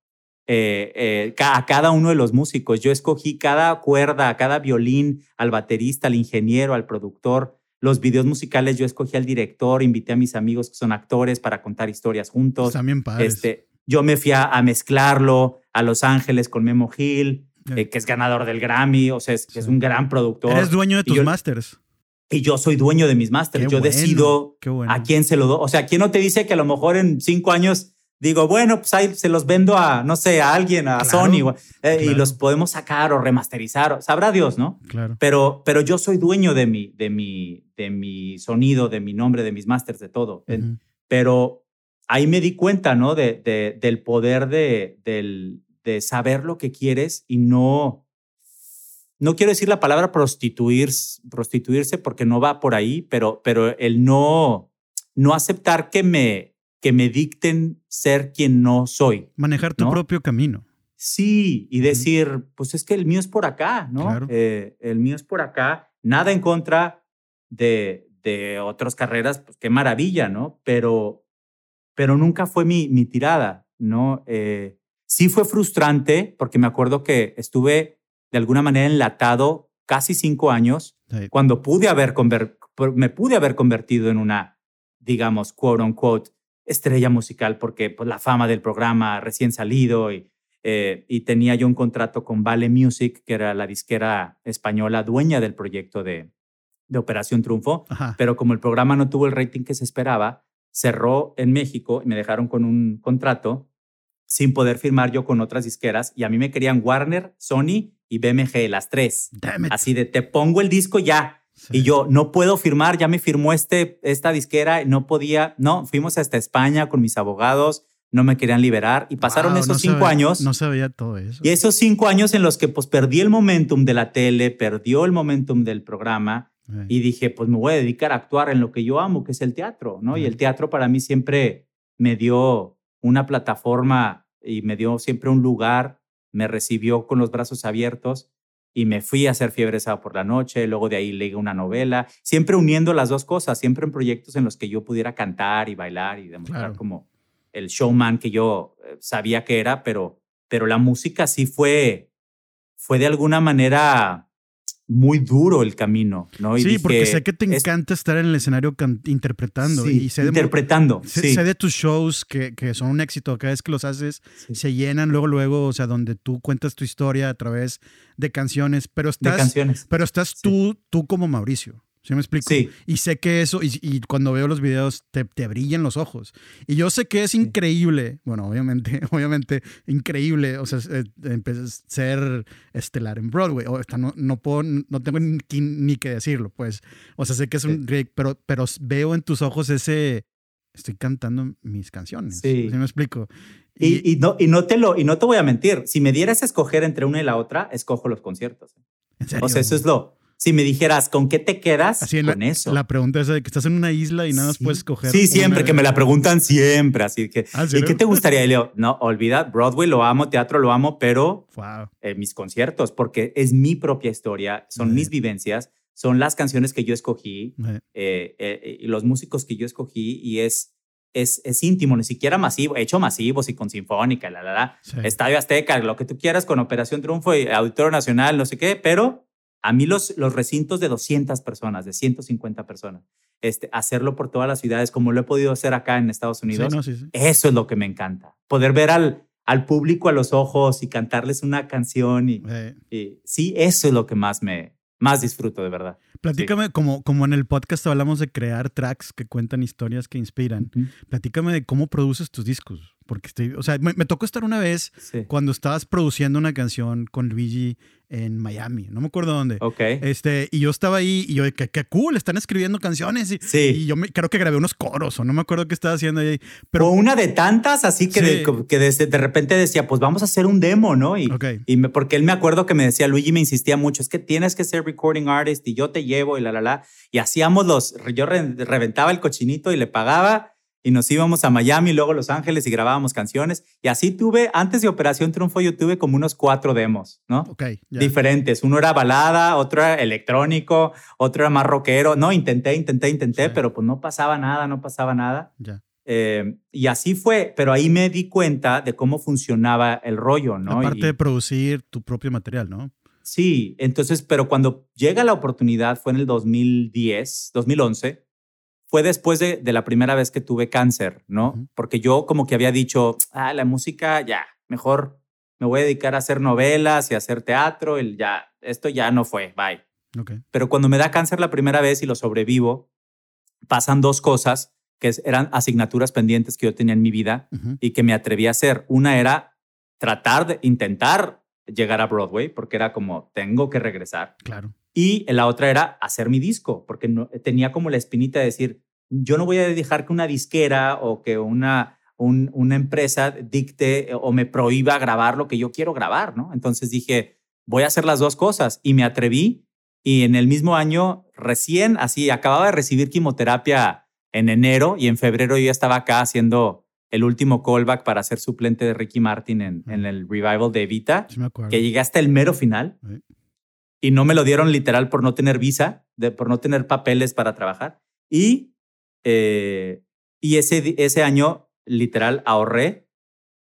eh, eh, a cada uno de los músicos. Yo escogí cada cuerda, cada violín, al baterista, al ingeniero, al productor. Los videos musicales yo escogí al director, invité a mis amigos que son actores para contar historias juntos. También Este, yo me fui a, mezclarlo a Los Ángeles con Memo Gil, eh, que es ganador del Grammy, o sea, es, es un gran productor. Eres dueño de tus masters. Y yo soy dueño de mis masters. yo decido a quién se lo doy. O sea, ¿quién no te dice que a lo mejor en cinco años digo, bueno, pues ahí se los vendo a, no sé, a alguien, a Sony, eh, y los podemos sacar o remasterizar, sabrá Dios, ¿no? Claro. Pero, pero yo soy dueño de mi, de, mi, de mi sonido, de mi nombre, de mis masters, de todo. Pero ahí me di cuenta, ¿no? De, de del poder de, del, de saber lo que quieres y no, no quiero decir la palabra prostituir, prostituirse porque no va por ahí, pero, pero el no, no aceptar que me, que me dicten ser quien no soy. Manejar tu propio camino. Sí, y decir, pues es que el mío es por acá, ¿no? Eh, el mío es por acá. Nada en contra de, de otras carreras, pues qué maravilla, ¿no? Pero, pero nunca fue mi, mi tirada, ¿no? Eh, sí fue frustrante porque me acuerdo que estuve de alguna manera enlatado casi cinco años cuando pude haber me pude haber convertido en una, digamos, quote unquote, estrella musical porque pues, la fama del programa recién salido y, eh, y tenía yo un contrato con Vale Music, que era la disquera española dueña del proyecto de, de Operación Triunfo, pero como el programa no tuvo el rating que se esperaba, cerró en México y me dejaron con un contrato sin poder firmar yo con otras disqueras y a mí me querían Warner, Sony y BMG, las tres. Así de, te pongo el disco ya. Y yo, no puedo firmar, ya me firmó este, esta disquera, no podía, no, fuimos hasta España con mis abogados, no me querían liberar y pasaron esos cinco años. No sabía todo eso. Y esos cinco años en los que pues perdí el momentum de la tele, perdió el momentum del programa y dije, pues me voy a dedicar a actuar en lo que yo amo, que es el teatro, ¿no? Y el teatro para mí siempre me dio una plataforma y me dio siempre un lugar, me recibió con los brazos abiertos y me fui a hacer Fiebre Sábado por la noche, luego de ahí leí una novela, siempre uniendo las dos cosas, siempre en proyectos en los que yo pudiera cantar y bailar y demostrar como el showman que yo eh, sabía que era, pero, pero la música sí fue, fue de alguna manera muy duro el camino, ¿no? sí, porque sé que te encanta estar en el escenario interpretando. y sé interpretando. sé, de tus shows que, que, son un éxito. Cada vez que los haces, se llenan luego, luego, o sea, donde tú cuentas tu historia a través de canciones, pero estás, de canciones. Pero estás tú, tú como Mauricio. ¿Sí me explico? Sí. Y sé que eso, y, cuando veo los videos, te, te, brillan los ojos. Y yo sé que es increíble, bueno, obviamente, obviamente, increíble, o sea, eh, ser estelar en Broadway. O, no, no, puedo, no tengo ni, ni, que decirlo, pues. O sea, sé que es un great, pero, pero veo en tus ojos ese, estoy cantando mis canciones. Sí. ¿Sí me explico? Y, y, no, y, no te lo, y no te voy a mentir, si me dieras a escoger entre una y la otra, escojo los conciertos. ¿En serio? O sea, eso es lo si me dijeras, ¿con qué te quedas? Así con eso. La pregunta es de que estás en una isla y nada más puedes coger. Sí, siempre, que me la preguntan siempre. Así que, ¿Ah, ¿y qué te gustaría? Y Leo, no, olvida, Broadway lo amo, teatro lo amo, pero eh, mis conciertos, porque es mi propia historia, son mis vivencias, son las canciones que yo escogí eh, eh, y los músicos que yo escogí y es, es, es íntimo, ni siquiera masivo, hecho masivos y con sinfónica, la, la, la, Estadio Azteca, lo que tú quieras con Operación Triunfo y Auditorio Nacional, no sé qué, pero a mí los, los recintos de 200 personas, de 150 personas, este, hacerlo por todas las ciudades como lo he podido hacer acá en Estados Unidos, eso es lo que me encanta. Poder ver al, al público a los ojos y cantarles una canción. Y, y, sí, eso es lo que más me más disfruto, de verdad. Platícame, como, como en el podcast hablamos de crear tracks que cuentan historias que inspiran, platícame de cómo produces tus discos. Porque estoy, o sea, me, tocó estar una vez cuando estabas produciendo una canción con Luigi en Miami, no me acuerdo dónde. Ok. Este, y yo estaba ahí y yo, qué, qué cool, están escribiendo canciones. Y, sí. y yo me, creo que grabé unos coros o no me acuerdo qué estaba haciendo ahí. Pero o una de tantas, así que, de, que de, repente decía, pues vamos a hacer un demo, ¿no? Y, y me, porque él me acuerdo que me decía, Luigi me insistía mucho, es que tienes que ser recording artist y yo te llevo y la, la, la. Y hacíamos los, yo reventaba el cochinito y le pagaba y nos íbamos a Miami, luego Los Ángeles y grabábamos canciones. Y así tuve, antes de Operación Triunfo, yo tuve como unos cuatro demos, ¿no? Ok. Diferentes. Uno era balada, otro era electrónico, otro era más rockero. No, intenté, intenté, intenté, pero pues no pasaba nada, no pasaba nada. Ya. Eh, y así fue, pero ahí me di cuenta de cómo funcionaba el rollo, ¿no? Aparte de producir tu propio material, ¿no? Sí, entonces, pero cuando llega la oportunidad, fue en el 2010, 2011, fue después de, la primera vez que tuve cáncer, ¿no? Porque yo como que había dicho, ah, la música ya, mejor me voy a dedicar a hacer novelas y a hacer teatro, el ya, esto ya no fue, bye. Pero cuando me da cáncer la primera vez y lo sobrevivo, pasan dos cosas que eran asignaturas pendientes que yo tenía en mi vida y que me atreví a hacer. Una era tratar de intentar llegar a Broadway, porque era como, tengo que regresar. Claro. Y la otra era hacer mi disco, porque no, tenía como la espinita de decir, yo no voy a dejar que una disquera o que una, una empresa dicte o me prohíba grabar lo que yo quiero grabar, ¿no? Entonces dije, voy a hacer las dos cosas. Y me atreví. Y en el mismo año recién, así, acababa de recibir quimioterapia en enero y en febrero yo ya estaba acá haciendo el último callback para ser suplente de Ricky Martin en, en el revival de Evita, Sí que llegué hasta el mero final. Sí. Y no me lo dieron literal por no tener visa, de, por no tener papeles para trabajar. Y, eh, y ese, ese año literal ahorré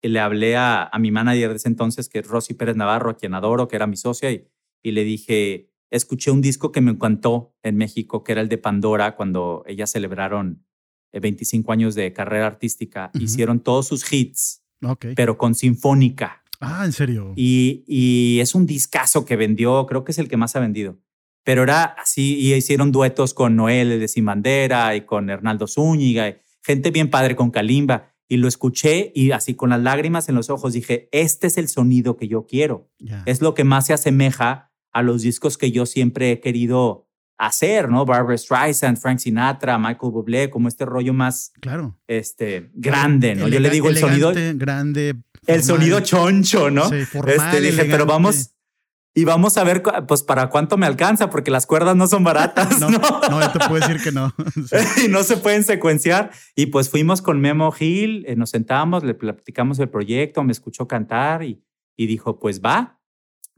y le hablé a, a mi manager de ese entonces, que es Rosy Pérez Navarro, a quien adoro, que era mi socia, y, y le dije, escuché un disco que me encantó en México, que era el de Pandora, cuando ellas celebraron eh, 25 años de carrera artística. Hicieron todos sus hits, Ok. pero con sinfónica. Ah, ¿en serio? Y, y es un discazo que vendió, creo que es el que más ha vendido. Pero era así, y hicieron duetos con Noel de Sin Bandera y con Hernaldo Zúñiga, y gente bien padre con Kalimba. Y lo escuché y así con las lágrimas en los ojos dije, este es el sonido que yo quiero. Ya. Es lo que más se asemeja a los discos que yo siempre he querido hacer, ¿no? Barbara Streisand, Frank Sinatra, Michael Bublé, como este rollo más Claro. este, grande, ¿no? yo le Elega- digo el sonido, grande. El formal. sonido choncho, ¿no? Sí, formal, Este, dije, pero elegante. vamos y vamos a ver, pues para cuánto me alcanza, porque las cuerdas no son baratas, No, ¿no? no, yo te puedo decir que no. Sí. y no se pueden secuenciar. Y pues fuimos con Memo Gil, eh, nos sentamos, le platicamos el proyecto, me escuchó cantar y, y dijo, pues va,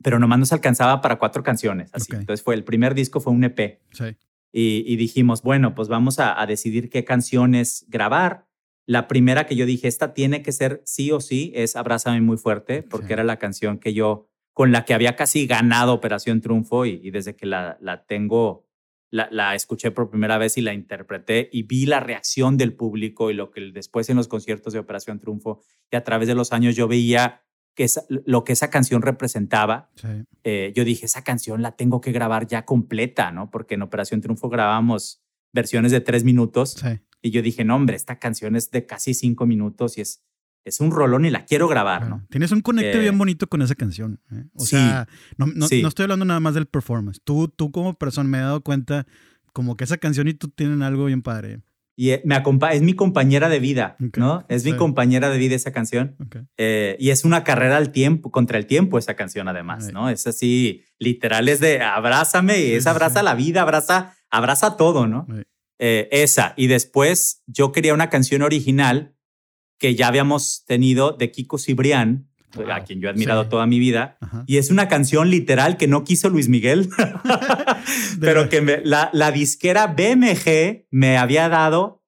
pero nomás nos alcanzaba para cuatro canciones. Así. Ok. Entonces fue el primer disco, fue un EP. Sí. Y, y dijimos, bueno, pues vamos a, a decidir qué canciones grabar. La primera que yo dije, esta tiene que ser sí o sí, es Abrázame muy fuerte, porque Sí. era la canción que yo, con la que había casi ganado Operación Triunfo y, y desde que la, la tengo, la, la escuché por primera vez y la interpreté y vi la reacción del público y lo que después en los conciertos de Operación Triunfo y a través de los años yo veía que esa- lo que esa canción representaba Sí. eh, yo dije, esa canción la tengo que grabar ya completa, ¿no? Porque en Operación Triunfo grabamos versiones de tres minutos Sí. Y yo dije, no, hombre, esta canción es de casi cinco minutos y es, es un rolón y la quiero grabar, Claro. ¿no? Tienes un conecte Eh, bien bonito con esa canción. ¿eh? O sí, sea, no, no- sí. no estoy hablando nada más del performance. Tú, tú como persona me he dado cuenta como que esa canción y tú tienen algo bien padre. Y eh, me es mi compañera de vida, Ok, ¿no? Es mi compañera de vida esa canción. Eh, y es una carrera al tiempo, contra el tiempo esa canción además. ¿no? Es así, literal, es de abrázame y es abraza sí. la vida, abraza, abraza todo, ¿no? Eh, esa. Y después yo quería una canción original que ya habíamos tenido de Kiko Cibrián, Wow. a quien yo he admirado Sí. toda mi vida. Ajá. Y es una canción literal que no quiso Luis Miguel, pero que me- la, la disquera BMG me había dado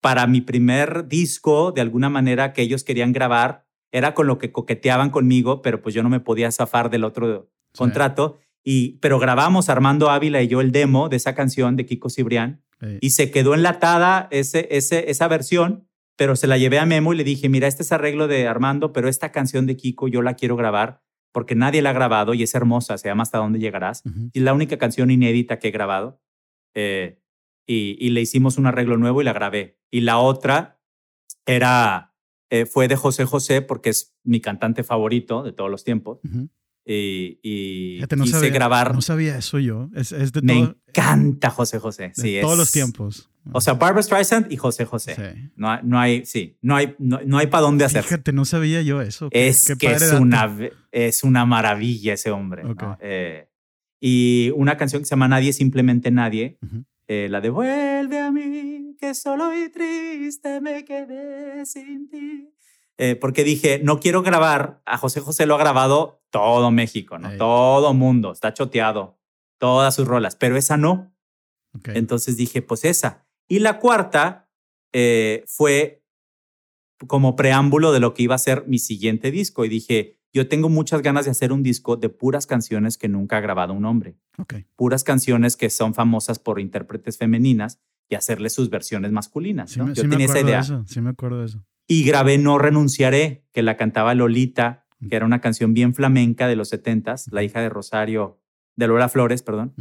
para mi primer disco, de alguna manera que ellos querían grabar. Era con lo que coqueteaban conmigo, pero pues yo no me podía zafar del otro Sí. contrato. Y, pero grabamos Armando Ávila y yo el demo de esa canción de Kiko Cibrián Sí. y se quedó enlatada ese, ese, esa versión, pero se la llevé a Memo y le dije, mira, este es arreglo de Armando, pero esta canción de Kiko yo la quiero grabar porque nadie la ha grabado y es hermosa, se llama Hasta dónde llegarás. Y es la única canción inédita que he grabado. Eh, y, y le hicimos un arreglo nuevo y la grabé. Y la otra era, eh, fue de José José porque es mi cantante favorito de todos los tiempos. Ujú. Y, y Fíjate, no quise sabía, grabar. No sabía eso yo. Es, es de, Me todo- encanta José José. de Sí, todos es- los tiempos. O sea, Barbara Streisand y José José. Sí. No, no hay, sí, no hay, no, no hay para dónde hacer. Fíjate, no sabía yo eso. Qué- Es qué que padre es una, es una maravilla ese hombre. ¿no? Ok. Eh, y una canción que se llama Nadie, simplemente Nadie. Ujú. eh, la de Vuelve a mí, que solo y triste me quedé sin ti. Eh, porque dije, no quiero grabar, a José José lo ha grabado todo México, ¿no? Todo mundo, está choteado, todas sus rolas, pero esa no. Ok. Entonces dije, pues esa. Y la cuarta eh, fue como preámbulo de lo que iba a ser mi siguiente disco. Y dije, yo tengo muchas ganas de hacer un disco de puras canciones que nunca ha grabado un hombre. Ok. Puras canciones que son famosas por intérpretes femeninas y hacerle sus versiones masculinas. Sí, ¿no? me, yo sí me tenía esa acuerdo de idea. eso. Sí me acuerdo de eso. Y grabé No Renunciaré, que la cantaba Lolita, que era una canción bien flamenca de los setentas, la hija de Rosario, de Lola Flores, perdón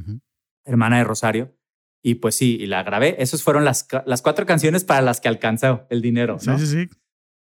hermana de Rosario. Y pues sí, y la grabé. Esas fueron las, las cuatro canciones para las que alcanzó el dinero. Sí, ¿no? sí, sí.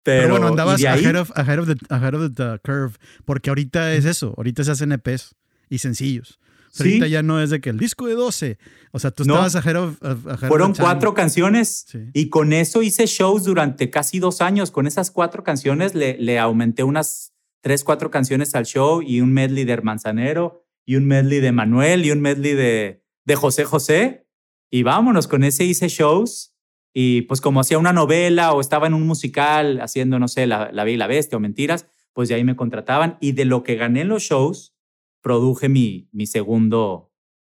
Pero, Pero, bueno, andabas ahead, of, ahead, of the, ahead of the curve, porque ahorita es eso, ahorita se hacen EPs y sencillos. Sí, Ahorita ya no es de que el disco de 12, o sea, tú No. estabas of, of fueron cuatro canciones. Sí. Y con eso hice shows durante casi dos años. Con esas cuatro canciones le, le aumenté unas tres, cuatro canciones al show y un medley de Manzanero y un medley de Manuel y un medley de, de José José. Y vámonos, con ese hice shows Y pues como hacía una novela o estaba en un musical haciendo, no sé, La, la Bella y la Bestia o Mentiras, pues de ahí me contrataban. Y de lo que gané en los shows, produje mi, mi segundo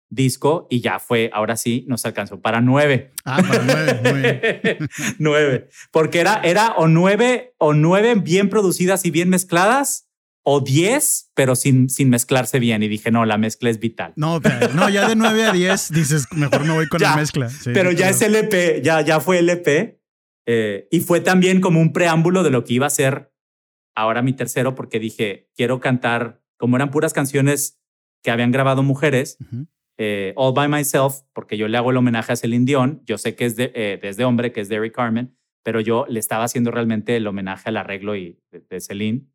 disco y ya fue, ahora sí, nos alcanzó para nueve. Ah, para nueve, nueve. Porque era, era o nueve o nueve bien producidas y bien mezcladas o diez, pero sin, sin mezclarse bien. Y dije, no, la mezcla es vital. No, no ya de nueve a diez dices, mejor me voy con la mezcla. pero ya es LP, ya, ya fue LP. Eh, y fue también como un preámbulo de lo que iba a ser ahora mi tercero, porque dije, quiero cantar, como eran puras canciones que habían grabado mujeres, eh, All by Myself, porque yo le hago el homenaje a Celine Dion, yo sé que es de, eh, desde hombre, que es de Eric Carmen, pero yo le estaba haciendo realmente el homenaje al arreglo y, de, Celine.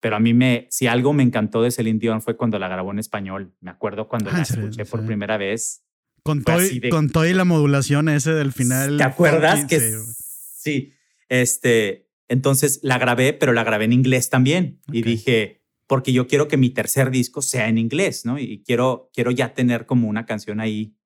Pero a mí me, si algo me encantó de Celine Dion fue cuando la grabó en español. Me acuerdo cuando ah, la escuché por primera vez. Con todo, con todo y la modulación ese del final. ¿Te acuerdas? Que, sí, este, entonces la grabé, pero la grabé en inglés también. Y dije, porque yo quiero que mi tercer disco sea en inglés, ¿no? Y quiero, quiero ya tener como una canción ahí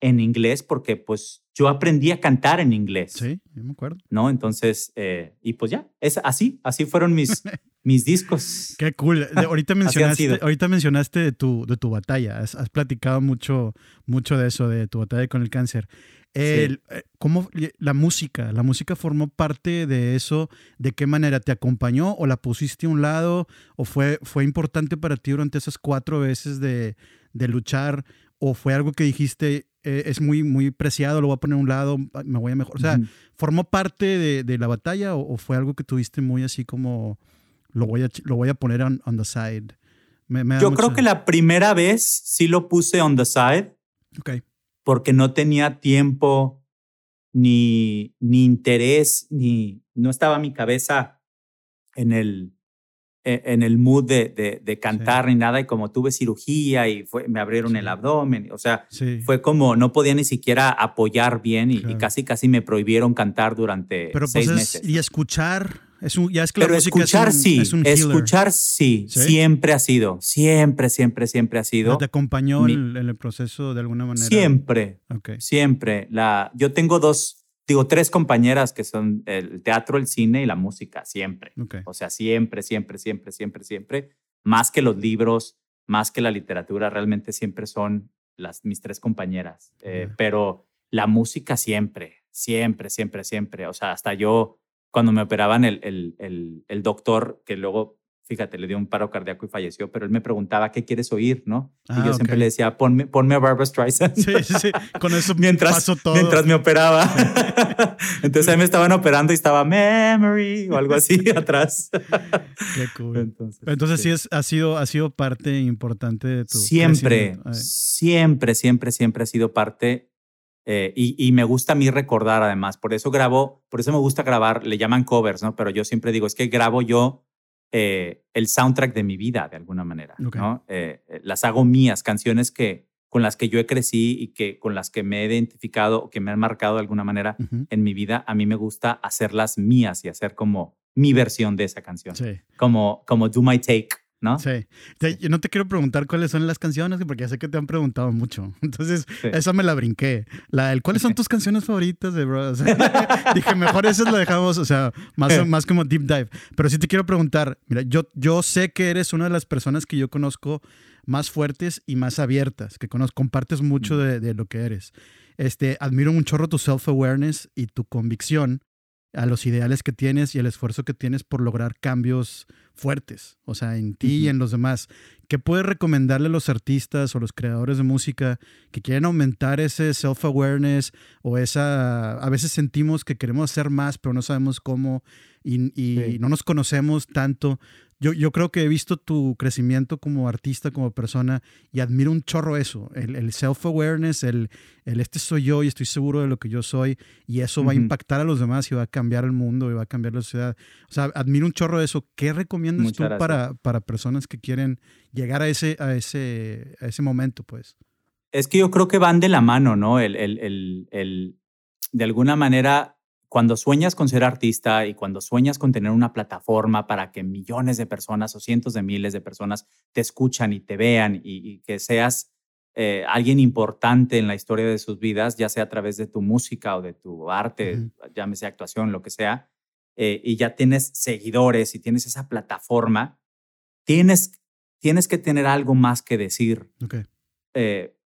en inglés porque pues yo aprendí a cantar en inglés. Sí, yo me acuerdo. ¿No? Entonces, eh, y pues ya, es así, así fueron mis, mis discos. Qué cool. Ahorita mencionaste, ahorita mencionaste de tu, de tu batalla, has, has, platicado mucho, mucho de eso, de tu batalla con el cáncer. El, eh, ¿Cómo la música? ¿La música formó parte de eso? ¿De qué manera te acompañó o la pusiste a un lado? ¿O fue, fue importante para ti durante esas cuatro veces de, de luchar? ¿O fue algo que dijiste, eh, es muy, muy preciado, lo voy a poner a un lado, me voy a mejor? O sea, ¿formó parte de, de la batalla o, fue algo que tuviste muy así como, lo voy a, lo voy a poner on, the side? Yo creo que la primera vez sí lo puse on the side. Okay porque no tenía tiempo ni, ni interés, ni no estaba mi cabeza en el, e, en el mood de, de, cantar ni nada. Y como tuve cirugía y fue, me abrieron el abdomen, o sea, fue como no podía ni siquiera apoyar bien y, casi, casi me prohibieron cantar durante Pero seis pues meses. Y escuchar es un, ya es Pero escuchar sí, escuchar sí, siempre ha sido, siempre, siempre, siempre ha sido. ¿Te acompañó en, el proceso de alguna manera? Siempre, siempre. La, yo tengo dos, digo, tres compañeras que son el teatro, el cine y la música, siempre. O sea, siempre, siempre, siempre, siempre, siempre. Más que los libros, más que la literatura, realmente siempre son las, mis tres compañeras. Eh, pero la música siempre, siempre, siempre, siempre. O sea, hasta yo cuando me operaban, el, el, el, doctor, que luego, fíjate, le dio un paro cardíaco y falleció, pero él me preguntaba, ¿qué quieres oír? ¿no? y yo ah, siempre le decía, ponme, ponme a Barbara Streisand. Sí, sí, sí. Con eso mientras, todo. Mientras me operaba. Entonces ahí me estaban operando y estaba Memory o algo así atrás. Qué cool. Entonces, Entonces sí, es, ha, sido, ha sido parte importante de tu Siempre, siempre, siempre, siempre ha sido parte eh, y, me gusta a mí recordar además, por eso grabo, por eso me gusta grabar, le llaman covers, ¿no? Pero yo siempre digo, es que grabo yo eh, el soundtrack de mi vida de alguna manera, ¿no? Eh, las hago mías, canciones que con las que yo he crecí y que con las que me he identificado o que me han marcado de alguna manera en mi vida, a mí me gusta hacerlas mías y hacer como mi versión de esa canción. Como, como Do My Take ¿no? Sí. Yo no te quiero preguntar cuáles son las canciones, porque ya sé que te han preguntado mucho. Entonces, esa me la brinqué. La, el, ¿Cuáles son tus canciones favoritas de Bro? dije, mejor esas lo dejamos, o sea, más, más como deep dive. Pero sí te quiero preguntar, mira, yo, yo sé que eres una de las personas que yo conozco más fuertes y más abiertas, que conozco, compartes mucho mm. de, de lo que eres. Este, admiro un chorro tu self-awareness y tu convicción a los ideales que tienes y el esfuerzo que tienes por lograr cambios fuertes, o sea, en ti y en los demás. ¿Qué puedes recomendarle a los artistas o los creadores de música que quieren aumentar ese self-awareness o esa... A veces sentimos que queremos hacer más, pero no sabemos cómo y, no nos conocemos tanto. Yo, yo, creo que he visto tu crecimiento como artista, como persona, y admiro un chorro eso, el, el self-awareness, el, el, este soy yo y estoy seguro de lo que yo soy, y eso va a impactar a los demás y va a cambiar el mundo y va a cambiar la sociedad. O sea, admiro un chorro eso. ¿Qué recomiendas tú para, para personas que quieren llegar a ese, a, ese, a ese momento, pues? Es que yo creo que van de la mano, ¿no? El, el, el, el de alguna manera cuando sueñas con ser artista y cuando sueñas con tener una plataforma para que millones de personas o cientos de miles de personas te escuchan y te vean y, que seas eh, alguien importante en la historia de sus vidas, ya sea a través de tu música o de tu arte, llámese actuación, lo que sea, eh, y ya tienes seguidores y tienes esa plataforma, tienes, tienes que tener algo más que decir. Eh,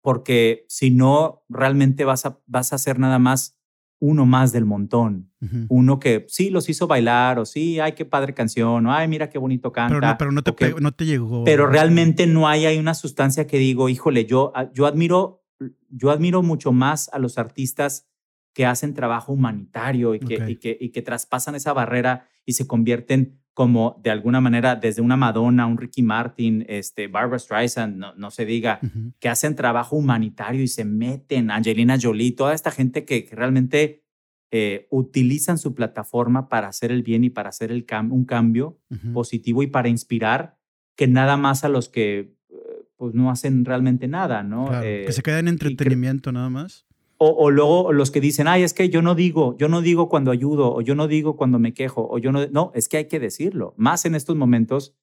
porque si no, realmente vas a, vas a hacer nada más uno más del montón. Uno que sí los hizo bailar, o sí, ay, qué padre canción, o ay, mira qué bonito canta. Pero no, te, no te, llegó. Pero realmente no hay, hay una sustancia que digo, híjole, yo, ah, yo, admiro, yo admiro mucho más a los artistas que hacen trabajo humanitario y que, y que, y que traspasan esa barrera y se convierten como de alguna manera desde una Madonna, un Ricky Martin, este, Barbara Streisand, no, no se diga, que hacen trabajo humanitario y se meten, Angelina Jolie, toda esta gente que, realmente eh, utilizan su plataforma para hacer el bien y para hacer el un cambio positivo y para inspirar que nada más a los que eh, pues no hacen realmente nada, ¿no? que se queden en entretenimiento nada más. O, luego los que dicen, ay, es que yo no digo, yo no digo cuando ayudo, o yo no digo cuando me quejo, o yo no. No, es que hay que decirlo. Más en estos momentos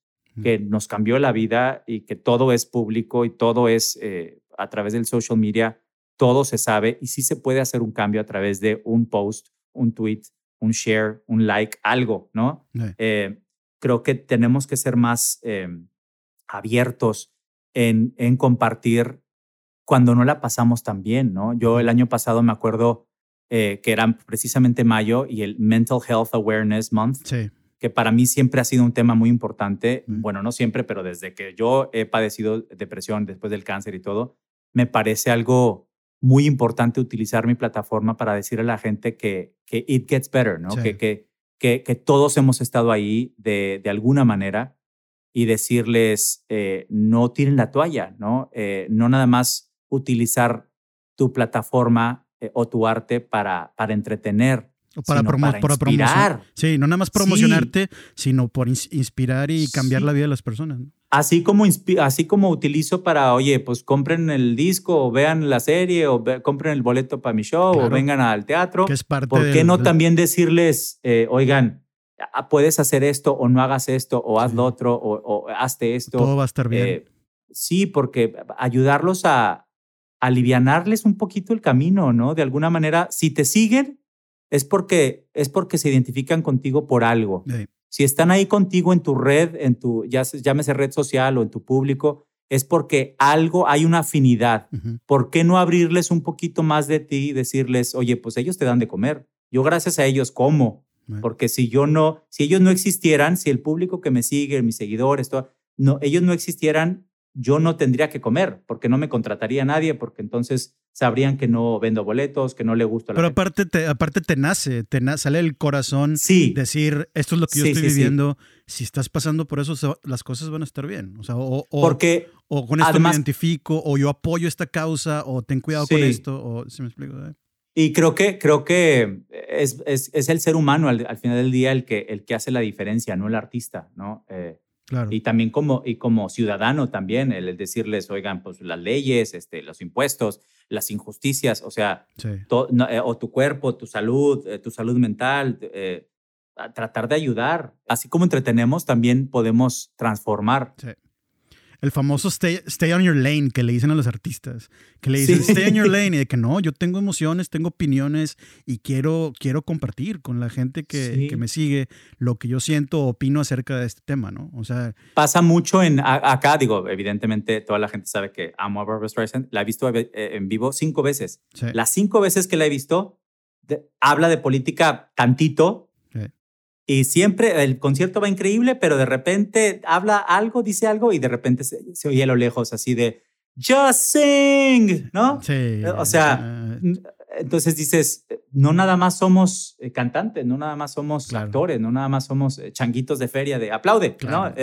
que nos cambió la vida y que todo es público y todo es eh, a través del social media, todo se sabe y sí se puede hacer un cambio a través de un post, un tweet, un share, un like, algo, ¿no? Eh, creo que tenemos que ser más em, abiertos en, en compartir cuando no la pasamos tan bien, ¿no? Yo el año pasado me acuerdo eh, que era precisamente mayo y el Mental Health Awareness Month, que para mí siempre ha sido un tema muy importante. Bueno, no siempre, pero desde que yo he padecido depresión después del cáncer y todo, me parece algo muy importante utilizar mi plataforma para decir a la gente que, que it gets better, ¿no? Que, que, que, que, todos hemos estado ahí de, de alguna manera y decirles, eh, no tiren la toalla, ¿no? Eh, no nada más utilizar tu plataforma eh, o tu arte para, para entretener. O para, promocionar. Sí, no nada más promocionarte, sino por inspirar y cambiar la vida de las personas. Así como, así como utilizo para, oye, pues compren el disco o vean la serie o compren el boleto para mi show o vengan al teatro. es parte ¿Por qué no también decirles, eh, oigan, puedes hacer esto o no hagas esto o haz lo otro o, o, hazte esto? Todo va a estar bien. Eh, sí, porque ayudarlos a, alivianarles un poquito el camino, ¿no? De alguna manera, si te siguen, es porque, es porque se identifican contigo por algo. Si están ahí contigo en tu red, en tu, ya llámese red social o en tu público, es porque algo, hay una afinidad. ¿Por qué no abrirles un poquito más de ti y decirles, oye, pues ellos te dan de comer? Yo gracias a ellos como. Porque si yo no, si ellos no existieran, si el público que me sigue, mis seguidores, todo, no, ellos no existieran, yo no tendría que comer porque no me contrataría nadie porque entonces sabrían que no vendo boletos, que no le gusta Pero aparte te, aparte te nace, te sale el corazón sí. decir, esto es lo que yo estoy viviendo, si estás pasando por eso, las cosas van a estar bien. O sea, o, porque o con esto me identifico, o yo apoyo esta causa, o ten cuidado con esto, o si me explico. ¿eh? Y creo que, creo que es, es, es el ser humano al, al, final del día el que, el que hace la diferencia, no el artista, ¿no? Eh, y también como, y como ciudadano también, el decirles, oigan, pues las leyes, este, los impuestos, las injusticias, o sea, eh, o tu cuerpo, tu salud, eh, tu salud mental, eh, tratar de ayudar. Así como entretenemos, también podemos transformar. El famoso stay, stay, on your lane que le dicen a los artistas. Que le dicen stay on your lane y de que no, yo tengo emociones, tengo opiniones y quiero, quiero compartir con la gente que, que me sigue lo que yo siento o opino acerca de este tema, ¿no? O sea. Pasa mucho en acá, digo, evidentemente toda la gente sabe que amo a Barbara Streisand. La he visto eh, en vivo cinco veces. Las cinco veces que la he visto, habla de política tantito, y siempre el concierto va increíble, pero de repente habla algo, dice algo y de repente se, oye a lo lejos así de Just sing, ¿no? Sí. Eh, o sea, entonces dices, no nada más somos eh, cantantes, no nada más somos actores, no nada más somos eh, changuitos de feria de aplaude, ¿no?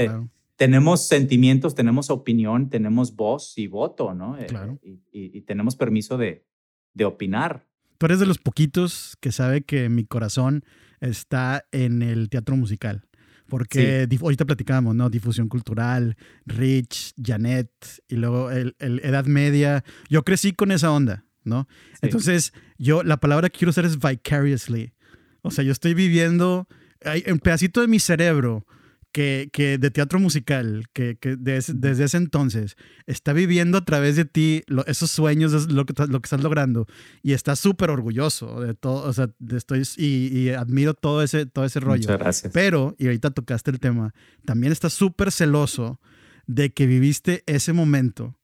tenemos sentimientos, tenemos opinión, tenemos voz y voto, ¿no? Claro. Y, tenemos permiso de, de opinar. Tú eres de los poquitos que sabe que mi corazón está en el teatro musical. Porque ahorita platicábamos, ¿no? Difusión cultural, Rich, Janet, y luego el, Edad Media. Yo crecí con esa onda, ¿no? Entonces, yo, la palabra que quiero usar es vicariously. O sea, yo estoy viviendo, hay un pedacito de mi cerebro que, que de teatro musical, que, que desde ese entonces está viviendo a través de ti esos sueños, es lo que, lo que estás logrando y está súper orgulloso de todo, o sea, estoy y, admiro todo ese, todo ese rollo. Muchas gracias. Pero, y ahorita tocaste el tema, también está súper celoso de que viviste ese momento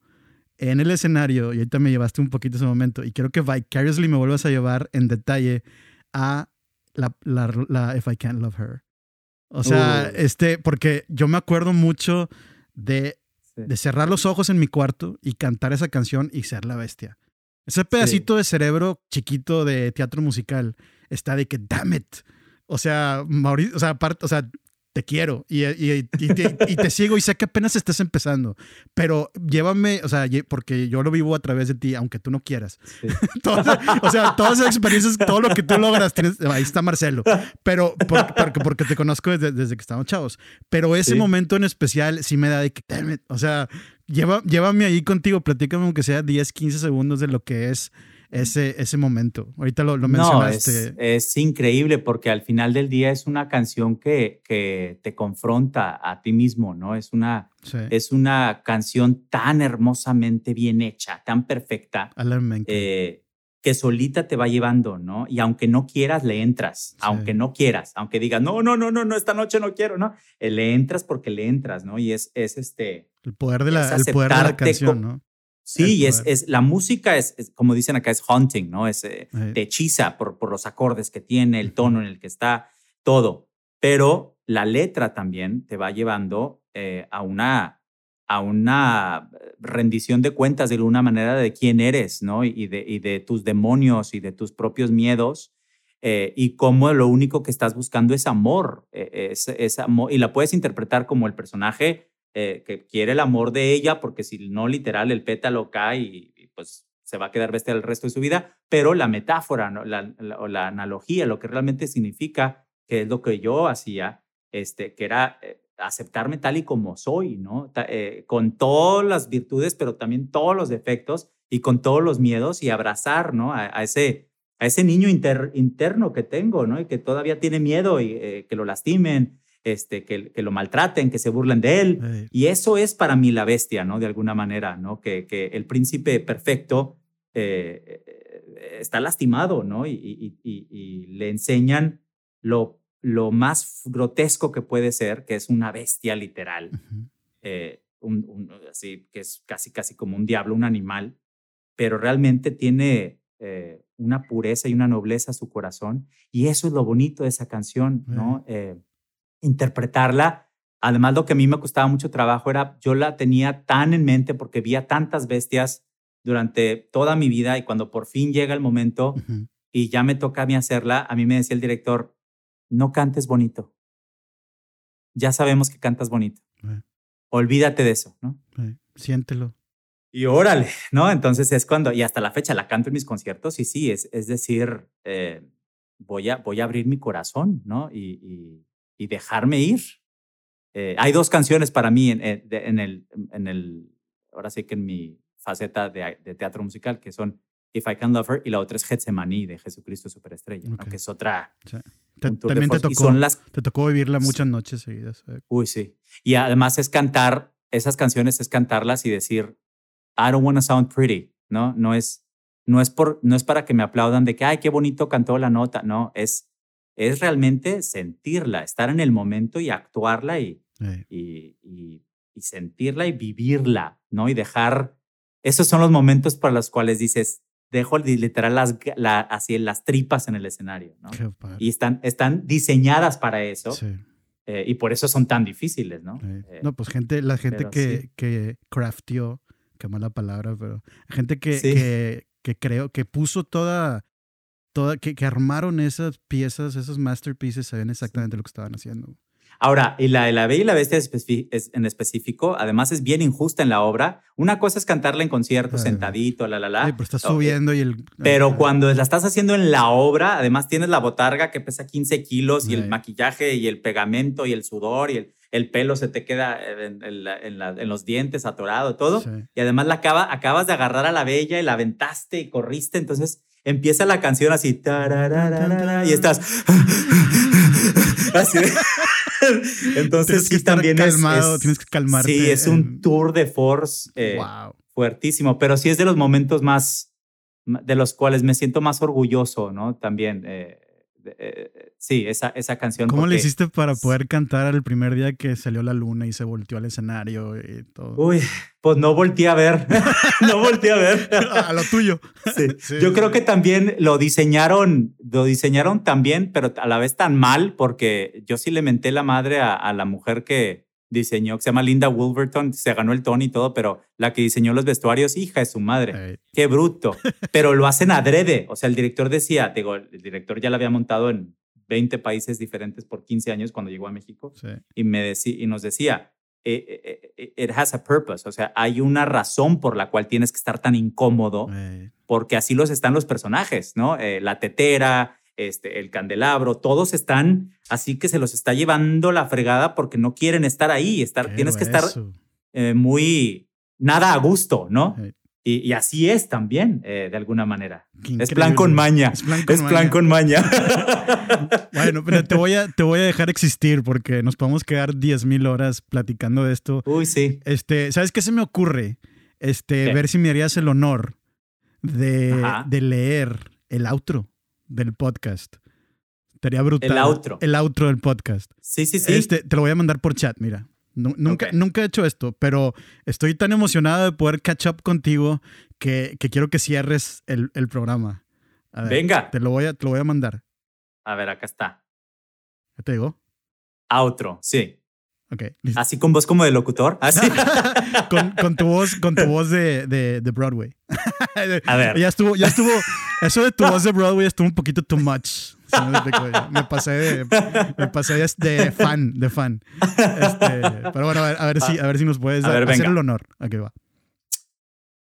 en el escenario y ahorita me llevaste un poquito ese momento y quiero que vicariously me vuelvas a llevar en detalle a la, la, la If I Can't Love Her. O sea, este, porque yo me acuerdo mucho de, de, cerrar los ojos en mi cuarto y cantar esa canción y ser la bestia. Ese pedacito de cerebro chiquito de teatro musical está de que, damn it. O sea, Mauricio, o sea, aparte, o sea, te quiero y, y, te, sigo y sé que apenas estás empezando, pero llévame, o sea, porque yo lo vivo a través de ti, aunque tú no quieras. o sea, todas esas experiencias, todo lo que tú logras, ahí está Marcelo, pero porque, porque te conozco desde, desde, que estábamos chavos, pero ese momento en especial sí me da de que, o sea, lleva, llévame ahí contigo, platícame aunque sea 10, 15 segundos de lo que es ese, ese momento. Ahorita lo, lo mencionaste. No, es, increíble porque al final del día es una canción que, que te confronta a ti mismo, ¿no? Es una, es una canción tan hermosamente bien hecha, tan perfecta. Eh, que solita te va llevando, ¿no? Y aunque no quieras, le entras, aunque no quieras, aunque digas, no, no, no, no, no, esta noche no quiero, ¿no? Eh, le entras porque le entras, ¿no? Y es, es este... El poder de la, el poder de la canción, ¿no? Sí, es, es, la música es, como dicen acá, es haunting, ¿no? Es, eh, te hechiza por, por los acordes que tiene, el tono en el que está, todo. Pero la letra también te va llevando eh, a, una, a una rendición de cuentas de alguna manera de quién eres, ¿no? Y de, y de tus demonios y de tus propios miedos. Eh, y cómo lo único que estás buscando es amor, es, es amor, y la puedes interpretar como el personaje eh, que quiere el amor de ella, porque si no, literal, el pétalo cae y, pues se va a quedar bestia el resto de su vida, pero la metáfora ¿no? la, o la analogía, lo que realmente significa, que es lo que yo hacía, este, que era eh, aceptarme tal y como soy, ¿no? Eh, con todas las virtudes, pero también todos los defectos y con todos los miedos y abrazar, ¿no? A, ese, a ese niño interno que tengo, ¿no? Y que todavía tiene miedo y que lo lastimen este, que, que, lo maltraten, que se burlen de él. Y eso es para mí la bestia, ¿no? De alguna manera, ¿no? Que, que el príncipe perfecto eh, eh, está lastimado, ¿no? Y, y, y, le enseñan lo, lo más grotesco que puede ser, que es una bestia literal. Eh, un, así, que es casi, casi como un diablo, un animal, pero realmente tiene una pureza y una nobleza a su corazón. Y eso es lo bonito de esa canción, ¿no? Interpretarla. Además, lo que a mí me costaba mucho trabajo era, yo la tenía tan en mente porque vi tantas bestias durante toda mi vida y cuando por fin llega el momento y ya me toca a mí hacerla, a mí me decía el director, no cantes bonito. Ya sabemos que cantas bonito. Olvídate de eso, ¿no? Siéntelo. Y órale, ¿no? Entonces es cuando, y hasta la fecha la canto en mis conciertos y sí, es, es decir, eh, voy, a, voy a abrir mi corazón, ¿no? y, y dejarme ir. Eh, hay dos canciones para mí en, eh, en, el, en el, ahora sí que en mi faceta de, de, teatro musical, que son If I Can Love Her y la otra es Getsemaní de Jesucristo Superestrella, que es otra. también te tocó, las, te tocó vivirla muchas noches seguidas. Eh. Uy, sí. Y además es cantar, esas canciones es cantarlas y decir, I don't want to sound pretty, ¿no? No es, no es, por, no es para que me aplaudan de que, ay, qué bonito cantó la nota, no, es es realmente sentirla, estar en el momento y actuarla y, y, y, sentirla y vivirla, ¿no? Y dejar, esos son los momentos para los cuales dices, dejo literal las, así las tripas en el escenario, ¿no? Y están, están diseñadas para eso. Eh, y por eso son tan difíciles, ¿no? Eh, no, pues gente, la gente que, que craftió, qué mala palabra, pero gente que, que, que creo, que puso toda que, que, armaron esas piezas, esos masterpieces, sabían exactamente lo que estaban haciendo. Ahora, y la, la Bella y la Bestia en específico, además es bien injusta en la obra. Una cosa es cantarla en concierto, sentadito, la, la, la. Sí, pero está subiendo y el... Pero cuando la estás haciendo en la obra, además tienes la botarga que pesa 15 kilos y el maquillaje y el pegamento y el sudor y el, el pelo se te queda en, en, los dientes atorado, todo. Y además la acaba, acabas de agarrar a la Bella y la aventaste y corriste, entonces empieza la canción así, y estás así, Entonces sí también calmado, tienes que calmarte. Sí, es un tour de force eh, fuertísimo, pero sí es de los momentos más, de los cuales me siento más orgulloso, ¿no? También. Eh, eh, sí, esa, esa canción. ¿Cómo le hiciste para poder cantar el primer día que salió la luna y se volteó al escenario y todo? Uy, pues no volteé a ver. no volteé a ver. a lo tuyo. Sí. Yo creo que también lo diseñaron, lo diseñaron también, pero a la vez tan mal, porque yo sí le menté la madre a la mujer que, diseñó, que se llama Linda Wolverton, se ganó el Tony y todo, pero la que diseñó los vestuarios, hija de su madre. Qué bruto. pero lo hacen adrede. O sea, el director decía, digo, el director ya la había montado en 20 países diferentes por 15 años cuando llegó a México y, me decía, y nos decía, eh, eh, eh, it has a purpose, o sea, hay una razón por la cual tienes que estar tan incómodo, porque así los están los personajes, ¿no? la tetera, este, el candelabro, todos están así que se los está llevando la fregada porque no quieren estar ahí, estar, tienes que estar eh, muy, nada a gusto, ¿no? Y, así es también, eh, de alguna manera. Es plan con maña. Es plan con, maña. bueno, pero te voy, a, te voy a dejar existir porque nos podemos quedar 10 mil horas platicando de esto. Uy, sí. Este, ¿Sabes qué se me ocurre? Este, ver si me harías el honor de, de leer el outro del podcast. Estaría brutal. El outro. El outro del podcast. Sí, sí, sí. Este, te lo voy a mandar por chat, mira. nunca, nunca he hecho esto, pero estoy tan emocionado de poder catch up contigo que, que quiero que cierres el, el programa. Venga. Te lo, voy a, te lo voy a mandar. A ver, acá está. ¿Ya te digo? Outro, sí. Ok. Así con voz como de locutor. Así. con, con, tu voz, con tu voz de, de, de Broadway. A ver. Ya estuvo, ya estuvo. Eso de tu voz de Broadway estuvo un poquito too much. Me pasé de, me pasé de fan, de fan. Este, pero bueno, a ver, a ver, si, a ver si nos puedes hacer el honor. Aquí va.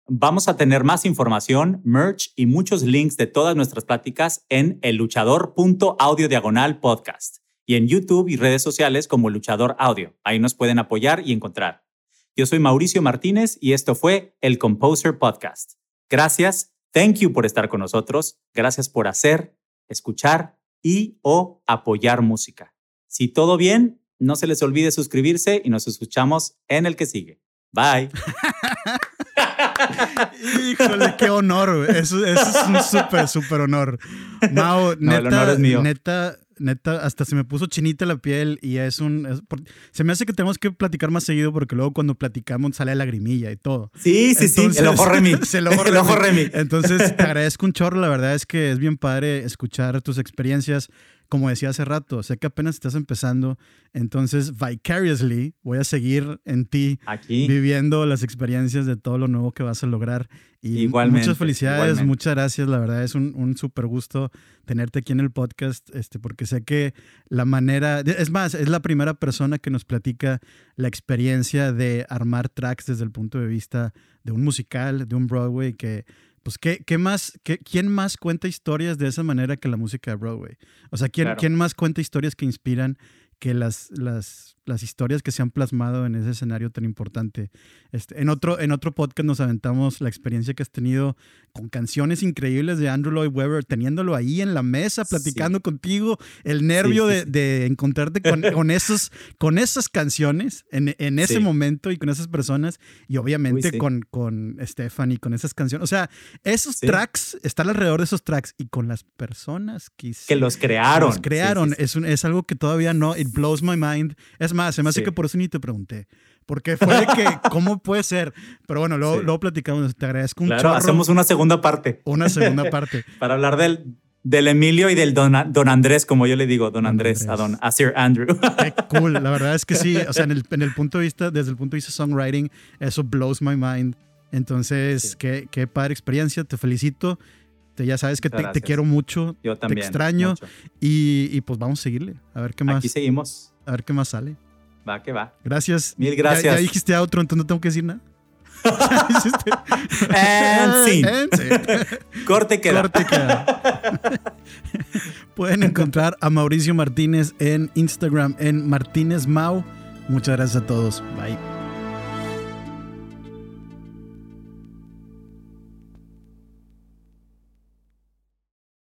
Vamos a tener más información, merch y muchos links de todas nuestras pláticas en elluchador.audio diagonal podcast y en YouTube y redes sociales como Luchador Audio. Ahí nos pueden apoyar y encontrar. Yo soy Mauricio Martínez y esto fue el Composer Podcast. Gracias, thank you por estar con nosotros, gracias por hacer, escuchar y o apoyar música. Si todo bien, no se les olvide suscribirse y nos escuchamos en el que sigue. Bye. Híjole, qué honor. Eso, es un súper, súper honor. Mau, neta, el honor es mío. neta, neta, hasta se me puso chinita la piel y es un... se me hace que tenemos que platicar más seguido porque luego cuando platicamos sale lagrimilla y todo. Sí, sí, sí, el ojo Remy. el ojo Remy. Entonces, te agradezco un chorro, la verdad es que es bien padre escuchar tus experiencias como decía hace rato, sé que apenas estás empezando, entonces vicariously voy a seguir en ti, Aquí. viviendo las experiencias de todo lo nuevo que vas a lograr. Y igualmente, muchas felicidades, muchas gracias, la verdad es un, un súper gusto tenerte aquí en el podcast, este, porque sé que la manera, es más, es la primera persona que nos platica la experiencia de armar tracks desde el punto de vista de un musical, de un Broadway, que pues ¿qué, qué más, qué, ¿quién más cuenta historias de esa manera que la música de Broadway? O sea, ¿quién, ¿quién más cuenta historias que inspiran que las, las, las historias que se han plasmado en ese escenario tan importante. Este, en, otro, en otro podcast nos aventamos la experiencia que has tenido con canciones increíbles de Andrew Lloyd Webber, teniéndolo ahí en la mesa, platicando contigo, el nervio de, de, encontrarte con, con, esos, con esas canciones en, en ese momento y con esas personas, y obviamente con, con Stephanie, con esas canciones. O sea, esos tracks, estar alrededor de esos tracks y con las personas que, que los crearon. Los crearon. Es, un, es algo que todavía no, it blows my mind. Es más, se me hace que por eso ni te pregunté. Porque fue de que, ¿cómo puede ser? Pero bueno, luego, luego platicamos. Te agradezco un claro, hacemos una segunda parte. Una segunda parte. Para hablar del, del Emilio y del don, don, Andrés, como yo le digo, don Andrés, a don a Sir Andrew. Qué cool. La verdad es que sí. O sea, en el, en el punto de vista, desde el punto de vista songwriting, eso blows my mind. Entonces, qué, qué padre experiencia. Te felicito. Te, ya sabes que te, te, quiero mucho. Yo también. Te extraño. Y, y, pues vamos a seguirle. A ver qué más. Aquí seguimos. A ver qué más sale. Va, que va. Gracias. Mil gracias. Ya, dijiste a otro, entonces no tengo que decir nada. And sí. Corte queda. Corte queda. Pueden encontrar a Mauricio Martínez en Instagram en Martínez Mau. Muchas gracias a todos. Bye.